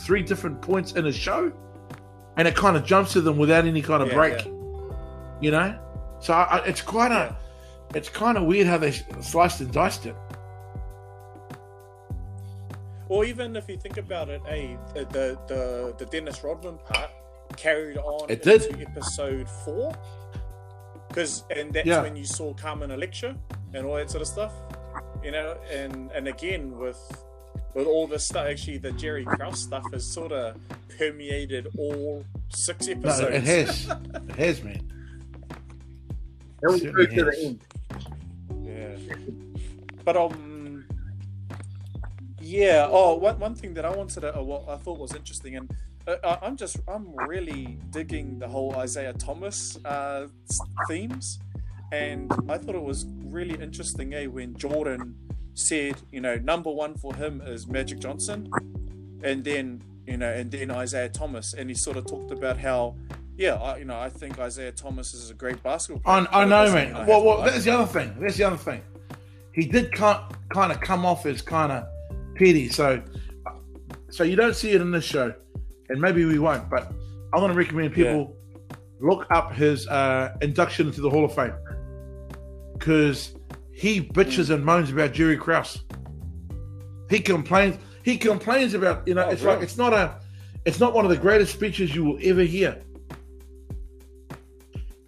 three different points in a show, and it kind of jumps to them without any kind of Yeah, break. yeah. You know, so I, it's quite a, it's kind of weird how they sliced and diced it. Or even if you think about it, eh, the the the Dennis Rodman part carried on It did. episode four. Because and that's Yeah. when you saw Carmen Electra and all that sort of stuff. You know, and and again with with all this stuff, actually the Jerry Krause stuff has sort of permeated all six No, episodes. it has, it has, man. That was Certainly good to the end. Yeah. But um, yeah. Oh, one one thing that I wanted to, uh, what I thought was interesting, and I- I'm just I'm really digging the whole Isiah Thomas uh, themes, and I thought it was really interesting, eh, when Jordan said, you know, number one for him is Magic Johnson, and then you know, and then Isiah Thomas, and he sort of talked about how. Yeah, I, you know, I think Isiah Thomas is a great basketball I, player. I it know, man. I Well, well, that's the other thing. That's the other thing. He did kind kind of come off as kind of petty, so so you don't see it in this show, and maybe we won't. But I'm going to recommend people look up his uh, induction into the Hall of Fame because he bitches and moans about Jerry Krause. He complains. He complains about you know. Oh, it's really? like it's not a. It's not one of the greatest speeches you will ever hear.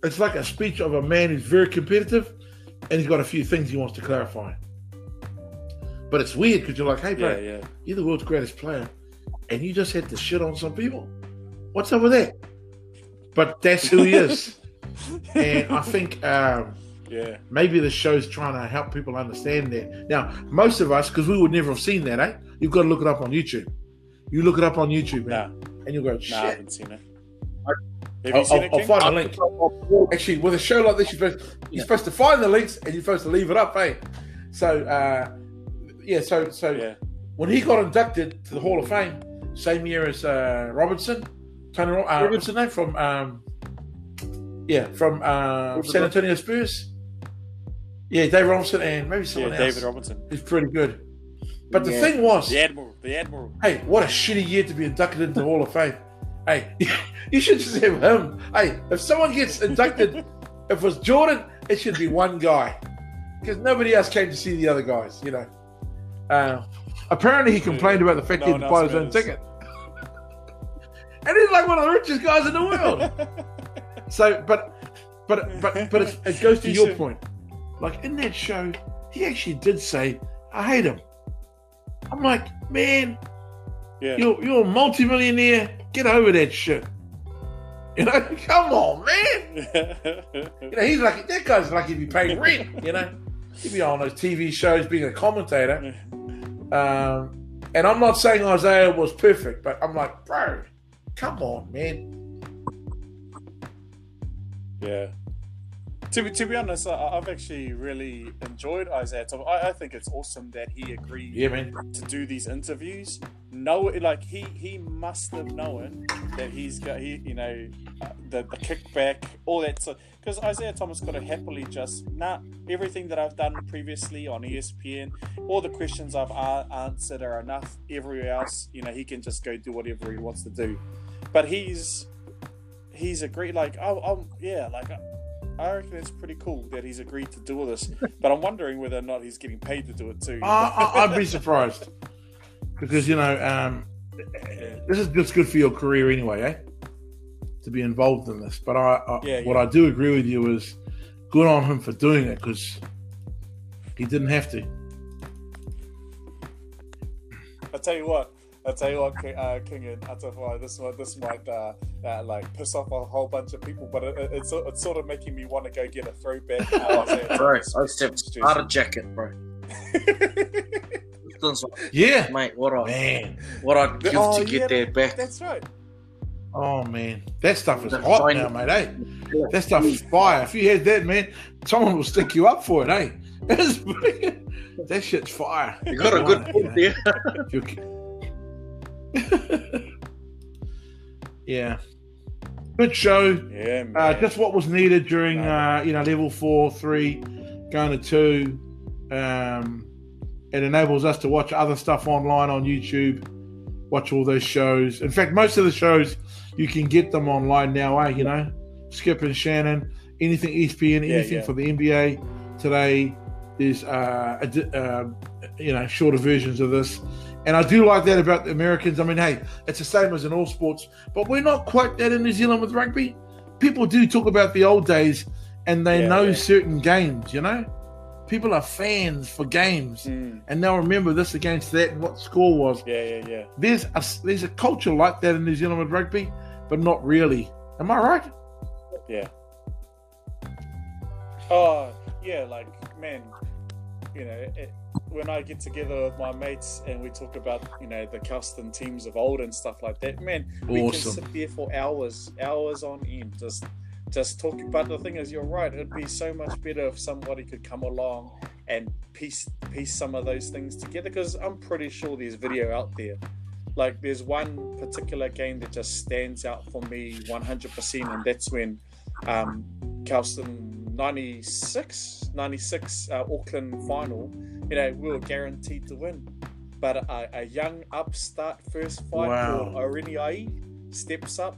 It's like a speech of a man who's very competitive, and he's got a few things he wants to clarify. But it's weird because you're like, hey, bro, Yeah, yeah. you're the world's greatest player, and you just had to shit on some people. What's up with that? But that's who he is, and I think um, Yeah. maybe the show's trying to help people understand that. Now, most of us, because we would never have seen that, eh? You've got to look it up on YouTube. You look it up on YouTube, Nah, and you'll go, shit. nah, I shit. haven't seen it. Have I'll, you seen I'll- it, I'll King? find the link. Actually, with a show like this, you're supposed, you're supposed to find the links and you're supposed to leave it up, eh? So, uh, yeah, so so Yeah. when he got inducted to the Hall of Fame, same year as uh, Robinson, Tony, uh, what's his name from? Um, yeah, from uh, San Antonio Spurs. Yeah, Dave Robinson and maybe Yeah, someone else. David Robinson. He's pretty good. But the thing was, The Admiral. The Admiral. hey, what a shitty year to be inducted into Hall of Fame. Hey, you should just have him. Hey, if someone gets inducted, if it was Jordan, it should be one guy. Because nobody else came to see the other guys, you know. Uh, apparently, he complained about the fact No he had to buy his own ticket. And he's like one of the richest guys in the world. so, but, but, but, but it, it goes to your should- point. Like in that show, he actually did say, "I hate him." I'm like, man, Yeah. you're you're a multimillionaire. Get over that shit. You know, come on, man. You know, he's like that guy's lucky to be paying rent. You know, he'd be on those TV shows being a commentator. Um, and I'm not saying Isiah was perfect, but I'm like, bro, come on, man. yeah. To be, to be honest, I, I've actually really enjoyed Isiah Thomas. I, I think it's awesome that he agreed Yeah, man. to do these interviews No, like he he must have known that he's got he you know uh, the the kickback all that so because Isiah Thomas could have happily just nah everything that I've done previously on ESPN all the questions I've a- answered are enough everywhere else you know he can just go do whatever he wants to do but he's he's agreed like oh, oh yeah like I reckon it's pretty cool that he's agreed to do all this but I'm wondering whether or not he's getting paid to do it too I, I, I'd be surprised because you know um, this is just good for your career anyway, eh? To be involved in this. But I, I Yeah, what yeah. I do agree with you is good on him for doing it because he didn't have to. I tell you what. I tell you what, King, uh, King and I tell you what, this one, this might uh, uh, like piss off a whole bunch of people, but it, it- it's it's sort of making me want to go get a throwback. uh, Isiah Bro, I Thomas used to have jersey. starter jacket, bro. Yeah, mate, what I man. what I'd give Oh, to get yeah, that back. That's right. Oh man, that stuff is hot shiny- now, mate. Eh? That stuff is fire. If you had that, man, someone will stick you up for it, eh? That's brilliant. that shit's fire. You got a good point there. If you're- yeah, good show. Yeah, man. Uh, just what was needed during uh, you know level four, three, going to two. Um, it enables us to watch other stuff online on YouTube, watch all those shows. In fact, most of the shows you can get them online now. Eh? You know, Skip and Shannon, anything ESPN, Yeah, anything yeah. for the NBA today. There's uh, a uh, you know shorter versions of this. And I do like that about the Americans. I mean, hey, it's the same as in all sports, but we're not quite that in New Zealand with rugby. People do talk about the old days and they Yeah, know yeah. certain games, you know? People are fans for games Mm, and they'll remember this against that and what score was. yeah, yeah, yeah. There's a, there's a culture like that in New Zealand with rugby, but not really. Am I right? Yeah. Oh, yeah, like, man, you know, it, when I get together with my mates and we talk about, you know, the custom teams of old and stuff like that, man, we can sit there for hours, hours on end, just just talking. But the thing is, you're right. It'd be so much better if somebody could come along and piece piece some of those things together. Because I'm pretty sure there's video out there. Like there's one particular game that just stands out for me 100%, and that's when um, Kelston 96, 96 uh, Auckland final. You know, we were guaranteed to win, but a, a young upstart first fight Wow. called Oriniai steps up,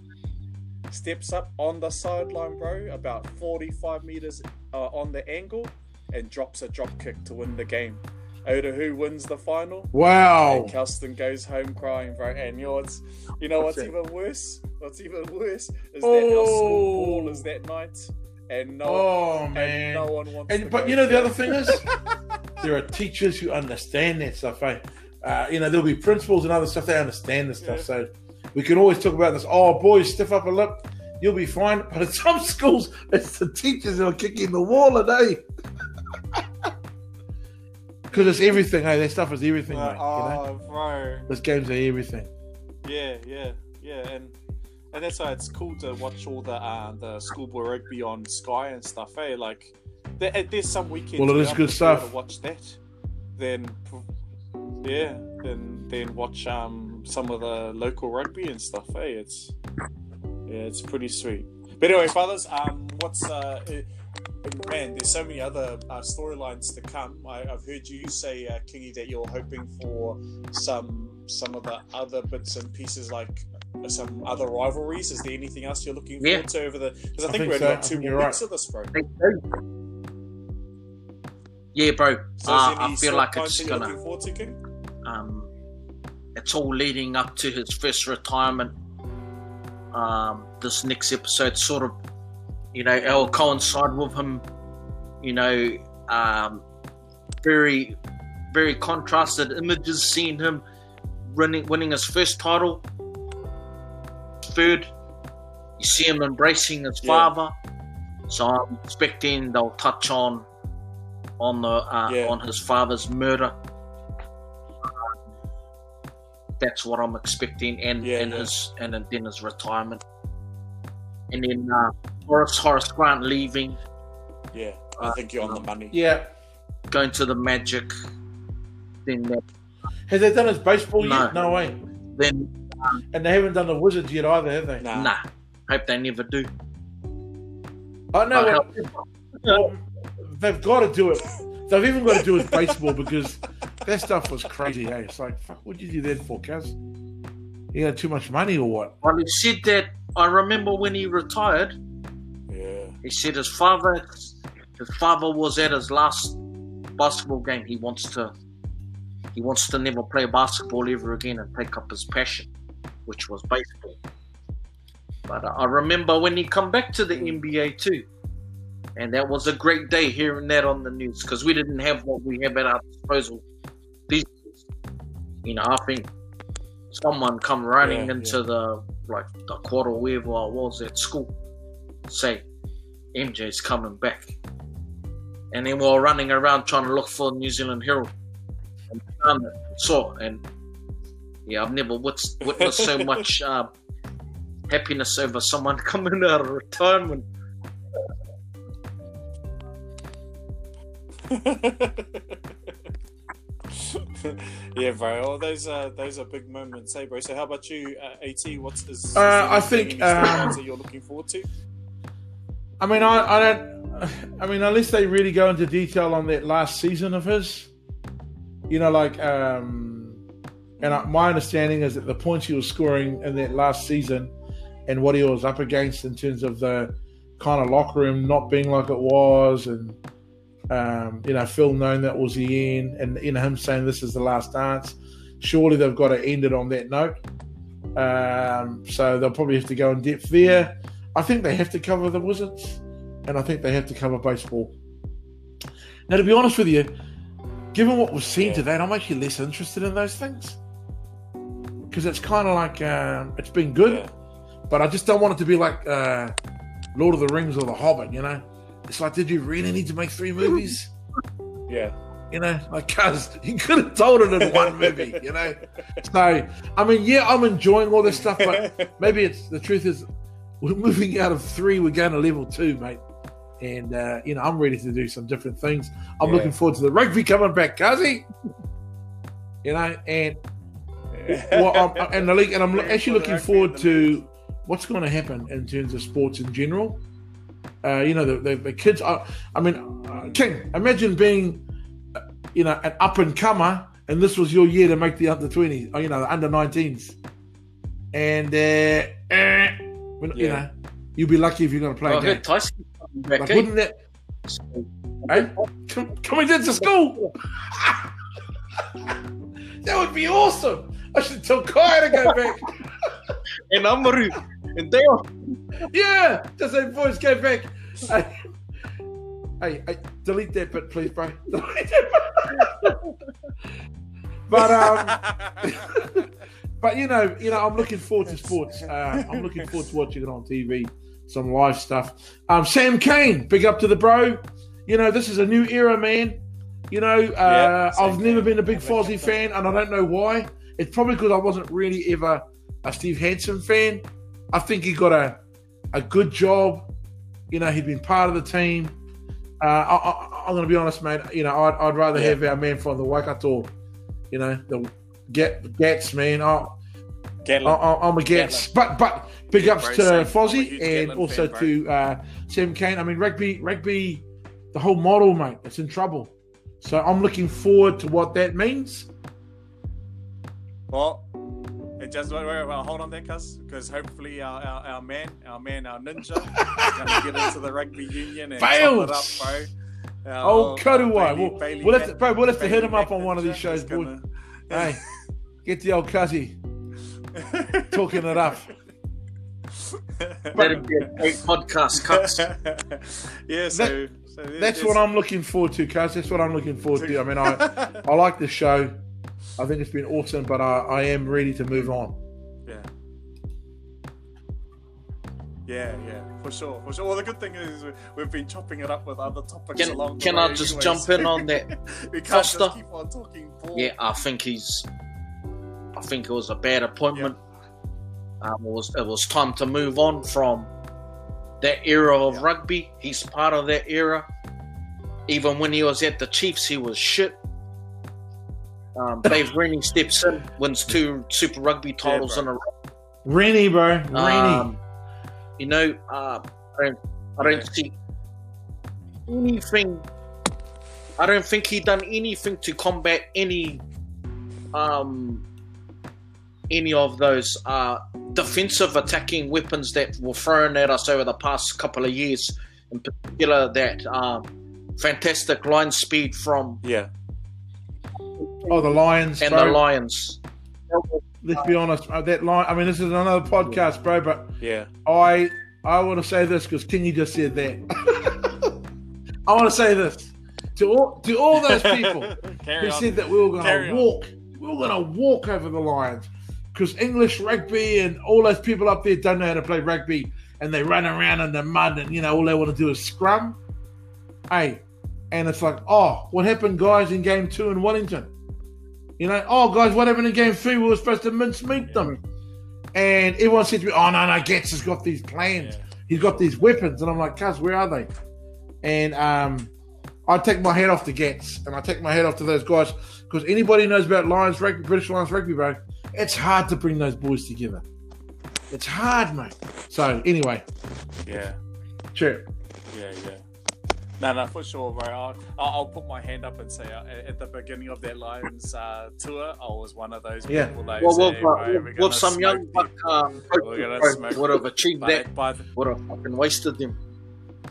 steps up on the sideline, bro, about 45 meters uh, on the angle, and drops a drop kick to win the game. Oda who wins the final? Wow. And Kelston goes home crying, bro. And you know what's, you know what's even worse? What's even worse is that our school Oh. ball is that night, and no, Oh, and man. no one wants. And to but you know the other thing is, there are teachers who understand that stuff. Eh? Uh, you know there'll be principals and other stuff they understand this stuff. Yeah. So we can always talk about this. Oh, boys, stiff up a lip, you'll be fine. But in some schools, it's the teachers that are kicking the wall a day. Because it's everything. Hey, that stuff is everything, Uh, mate. You know, oh, bro. those games are everything. Yeah, yeah, yeah, and and that's why it's cool to watch all the uh, the schoolboy rugby on Sky and stuff. Eh, like there, there's some weekends. Well, it where is I good stuff. To watch that, then yeah, then then watch um some of the local rugby and stuff. Hey, it's yeah, it's pretty sweet. But anyway, fathers, um, what's uh. eh, Man, there's so many other uh, storylines to come. I, I've heard you say, uh, Kingy, that you're hoping for some some of the other bits and pieces, like uh, some other rivalries. Is there anything else you're looking Yeah. forward to over the? Because I, I think, think we've so. only I got two think more you're weeks of this, bro. Yeah, bro. So Uh, I feel like it's gonna. looking forward to, King? um, it's all leading up to his first retirement. Um, this next episode sort of, you know, it'll coincide with him, you know, um, very, very contrasted images seeing him winning, winning his first title, third. You see him embracing his Yeah. father, so I'm expecting they'll touch on on the uh, Yeah. on his father's murder that's what I'm expecting, and Yeah, and yeah. his and then his retirement, and then uh, Horace Horace Grant leaving, Yeah, I think you're on the money. Yeah, going to the Magic, then that Has they done his baseball No. yet? No way. Then, And they haven't done the Wizards yet either, have they? Nah. nah. Hope they never do. I know. But well, well, they've got to do it. They've even got to do it with baseball because that stuff was crazy. Hey, it's like, fuck, what did you do that for, cuz? You had too much money or what? Well, he said that. I remember when he retired. Yeah. He said his father, his father was at his last basketball game. He wants to, he wants to never play basketball ever again and take up his passion, which was baseball. But I remember when he come back to the hmm. NBA too, and that was a great day hearing that on the news because we didn't have what we have at our disposal these days. You know, I think someone come running Yeah, into the like the quarter wherever I was at school, say MJ's coming back, and then we were running around trying to look for New Zealand Herald, and found it, saw, and yeah, I've never wit- witnessed so much uh, happiness over someone coming out of retirement. yeah, bro. All those are those are big moments, hey, bro. So, how about you, uh, At? What's is, is Uh, I think, um, that you're looking forward to? I mean, I, I don't. I mean, unless they really go into detail on that last season of his, you know, like, um, and I, my understanding is that the points he was scoring in that last season and what he was up against in terms of the kind of locker room not being like it was, and um, you know, Phil knowing that was the end, and you know, him saying this is the last dance. Surely they've got to end it on that note. Um, so they'll probably have to go in depth there. I think they have to cover the Wizards, and I think they have to cover baseball. Now, to be honest with you, given what we've seen Yeah. today, I'm actually less interested in those things because it's kind of like um, it's been good, Yeah. but I just don't want it to be like uh, Lord of the Rings or The Hobbit. You know, it's like, did you really need to make three movies? Yeah. You know, like, cuz you could have told it in one movie. You know, so I mean, yeah, I'm enjoying all this stuff, but maybe it's the truth is we're moving out of three, we're going to level two, mate. And uh, you know, I'm ready to do some different things. I'm Yeah. looking forward to the rugby coming back, Kazi. You know, and well, I'm, and the league, and I'm actually looking forward to what's going to happen in terms of sports in general. Uh, you know, the, the, the kids. Are, I mean, uh, King, imagine being, uh, you know, an up and comer, and this was your year to make the under 20s, or, you know, the under 19s, and uh, eh, you Yeah. know, you'll be lucky if you're going to play I a game. heard Tyson coming back. Like, wouldn't that? Hey, coming into school. that would be awesome. I should tell Kai to go back. And Amaru, and they are yeah, just say, boys, go back. Hey, hey, hey, delete that bit, please, bro. Delete that bit. but um, but you know, you know, I'm looking forward to sports. Uh, I'm looking forward to watching it on TV, some live stuff. Um, Sam Cane, big up to the bro. You know, this is a new era, man. You know, uh, Sam I've never been a big Fozzie fan, and I don't know why. It's probably because I wasn't really ever a Steve Hansen fan. I think he got a a good job. You know, he'd been part of the team. Uh, I, I, I'm going to be honest, mate. You know, I'd, I'd rather Yeah. have our man from the Waikato. You know, the get Gats man. I, I, I'm a Gats, but but big Yeah, ups bro, to same. Fozzie and Gatland also fan, to uh, Sam Cane. I mean, rugby, rugby, the whole model, mate. It's in trouble. So I'm looking forward to what that means. Well, it just wait, wait, wait, hold on there, cuz, because hopefully our, our, our man, our man, our ninja, is going to get into the rugby union and chop Fails. it up, bro. Our Oh, old- Karuai. Uh, Bailey- We'll, Bailey we'll have to, bro, we'll have to hit him up on one of these shows, boy. gonna- Hey, get the old cuzzy talking it up. that'd be a great podcast cuts. yeah, so, so That's what I'm looking forward to, cuz. That's what I'm looking forward to. I mean, I, I like the show. I think it's been awesome, but I, I am ready to move on. Yeah. Yeah, yeah, for sure, for sure. Well, the good thing is we- we've been chopping it up with other topics Can, along the can way I just anyways. jump in on that? we can't Costa? just keep on talking ball. Yeah, I think he's. I think it was a bad appointment. Um, it was it was time to move on from that era of Yeah. rugby. He's part of that era. Even when he was at the Chiefs, he was shit. Um, Dave Rennie steps in, wins two Super Rugby titles bro. in a row. Rennie, bro. Rennie. Um, you know, uh, I don't, I don't see anything. I don't think he done anything to combat any, um, any of those uh, defensive attacking weapons that were thrown at us over the past couple of years. In particular, that um, fantastic line speed from Yeah. Oh, the Lions. and bro. the Lions. Let's be honest. uh, That line. I mean, this is another podcast, bro. But Yeah. I I want to say this because Kingy just said that. I want to say this to all to all those people who on. said that we were going Carry to on. walk. We were going to walk over the Lions because English rugby and all those people up there don't know how to play rugby and they run around in the mud and you know all they want to do is scrum. Hey, and it's like, oh, what happened, guys, in game two in Wellington? You know, oh, guys, what happened in game three? We were supposed to mince meat them. And everyone said to me, oh, no, no, Getz has got these plans. Yeah. He's got these weapons. And I'm like, cuz, where are they? And um, I take my head off to Getz and I take my head off to those guys because anybody knows about Lions rugby, British Lions rugby, bro, it's hard to bring those boys together. It's hard, mate. So, anyway, Yeah. sure. Yeah, yeah. No, no, for sure, bro. I'll, I'll I'll put my hand up and say uh, at the beginning of that Lions uh, tour, I was one of those Yeah. people that Well, well, say, well, "Right, we're well, some young smoke buck um, We're gonna smoke would have achieved But, that, by the, would have fucking wasted them.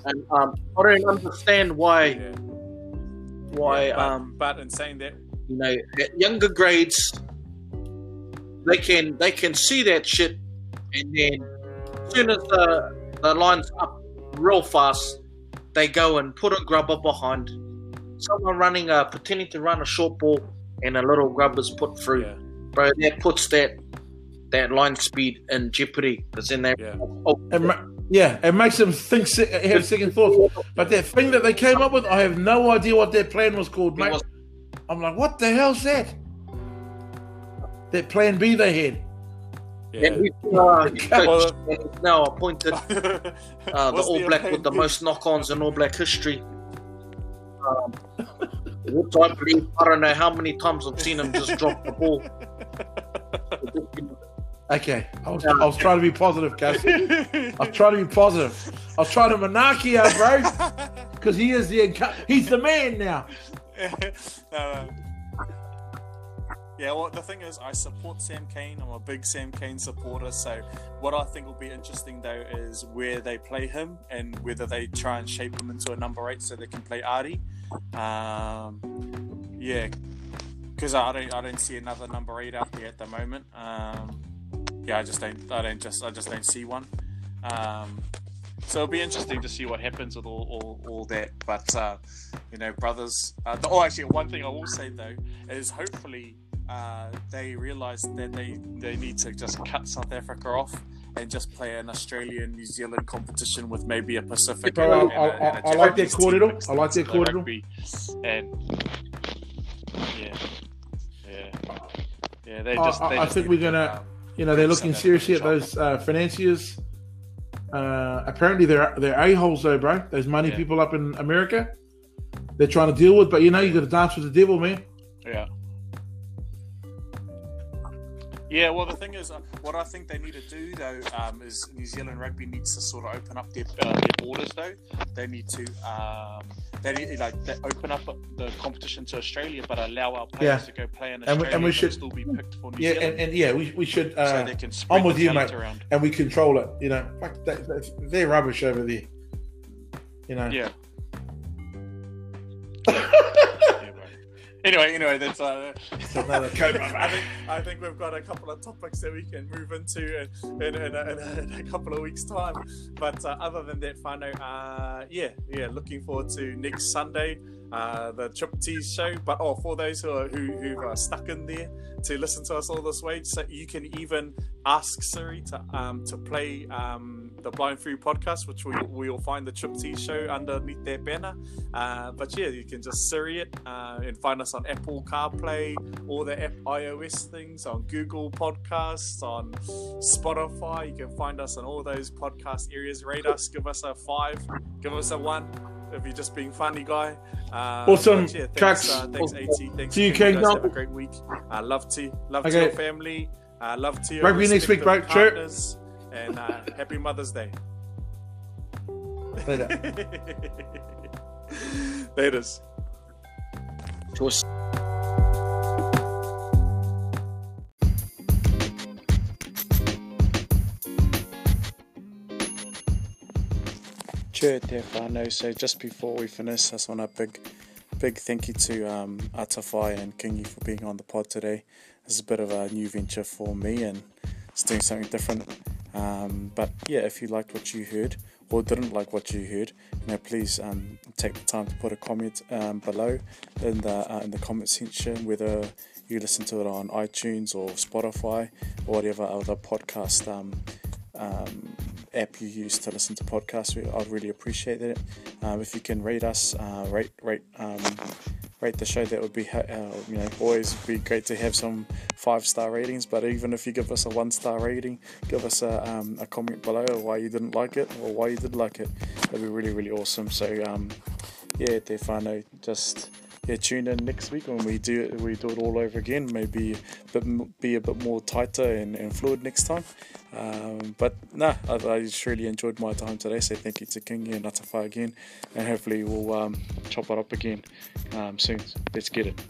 And um, I don't understand why yeah. why Yeah, but, um, but in saying that, you know at younger grades they can they can see that shit and then as soon as the the line's up real fast they go and put a grubber behind someone running a pretending to run a short ball and a little grubber's put through yeah, bro that puts that that line speed in jeopardy because then they yeah, oh, It ma- yeah, it makes them think, se- have second thoughts. But that thing that they came up with, I have no idea what their plan was called, mate. was- I'm like, what the hell's that? That plan B they had. Yeah. and he's, uh, he's coach, Well- now appointed uh, the What's All Black with the most knock-ons in All Black history. Um, which I believe, I don't know how many times I've seen him just drop the ball. Okay, I was, I was trying to be positive, guys. I was trying to be positive. I was trying to monarchy out, bro, because he is the he's the man now. no, no. Yeah, well, the thing is, I support Sam Cane. I'm a big Sam Cane supporter. So, what I think will be interesting though is where they play him and whether they try and shape him into a number eight so they can play Ardie. Um, yeah, because I don't, I don't see another number eight out there at the moment. Um, yeah, I just don't, I don't just, I just don't see one. Um, so it'll be interesting to see what happens with all, all, all that. But uh, you know, brothers. Uh, oh, actually, one thing I will say though is hopefully uh, they realise that they they need to just cut South Africa off and just play an Australian New Zealand competition with maybe a Pacific. Bro, and I- and a- and a I- like team corridor. I like that into the corridor. And yeah, yeah, yeah. They just. I- they I just think we're gonna- um, You know, they're looking seriously at those uh, financiers. Uh, apparently, they're they're a holes though, bro. Those money Yeah. people up in America, they're trying to deal with. But you know, you got to dance with the devil, man. Yeah. Yeah, well, the thing is, uh, what I think they need to do though um, is New Zealand rugby needs to sort of open up their, uh, their borders. Though they need to, um, they need like they open up the competition to Australia, but allow our players Yeah. to go play in And we- Australia and we should- still be picked for New Yeah, Zealand, and, and yeah, we, we should. so Uh, they can I'm with the you, mate. around. and we control it. You know, like that- they're rubbish over there. You know. Yeah. Anyway, anyway, that's uh, I think I think we've got a couple of topics that we can move into in, in, in, a, in, a, in a couple of weeks' time. But uh, other than that, whānau, uh, yeah, yeah, looking forward to next Sunday, uh, the Trip Tease show. But oh, for those who are who who are stuck in there to listen to us all this way, so you can even ask Siri to um to play um the Blind Free podcast, which we we'll find the Trip Tease show underneath their banner. Uh, but yeah, you can just Siri it uh, and find us on Apple CarPlay, all the app iOS things, on Google Podcasts, on Spotify. You can find us on all those podcast areas. Rate us, give us a five, give us a one. if you're just being funny guy. Um, Awesome. Yeah, thanks, uh, thanks, AT. Thanks, See you, King. Have a great week. Uh, love to love to your family. Uh, love to your Rugby next week, bro. partners, And uh, happy Mother's Day. Later. Laters. Cheers. Cheer there, whānau. So just before we finish, I just want a big, big thank you to um, Atawhai and Kingi for being on the pod today. This is a bit of a new venture for me and it's doing something different. Um, but yeah, if you liked what you heard or didn't like what you heard, you know, please um, take the time to put a comment um, below in the uh, in the comment section, whether you listen to it on iTunes or Spotify or whatever other podcast um, um, app you use to listen to podcasts. We, I'd really appreciate it. Um, if you can rate us, uh, rate rate um, rate the show. That would be uh, you know always be great to have some five star ratings. But even if you give us a one star rating, give us a, um, a comment below why you didn't like it or why you did like it. That'd be really really awesome. So um, yeah, te whānau, just yeah, tune in next week when we do it, we do it all over again. Maybe a bit, be a bit more tighter and, and fluid next time. Um, but nah, I, I really enjoyed my time today. So thank you to Kingi and Atawhai again, and hopefully we'll um, chop it up again um, soon. Let's get it.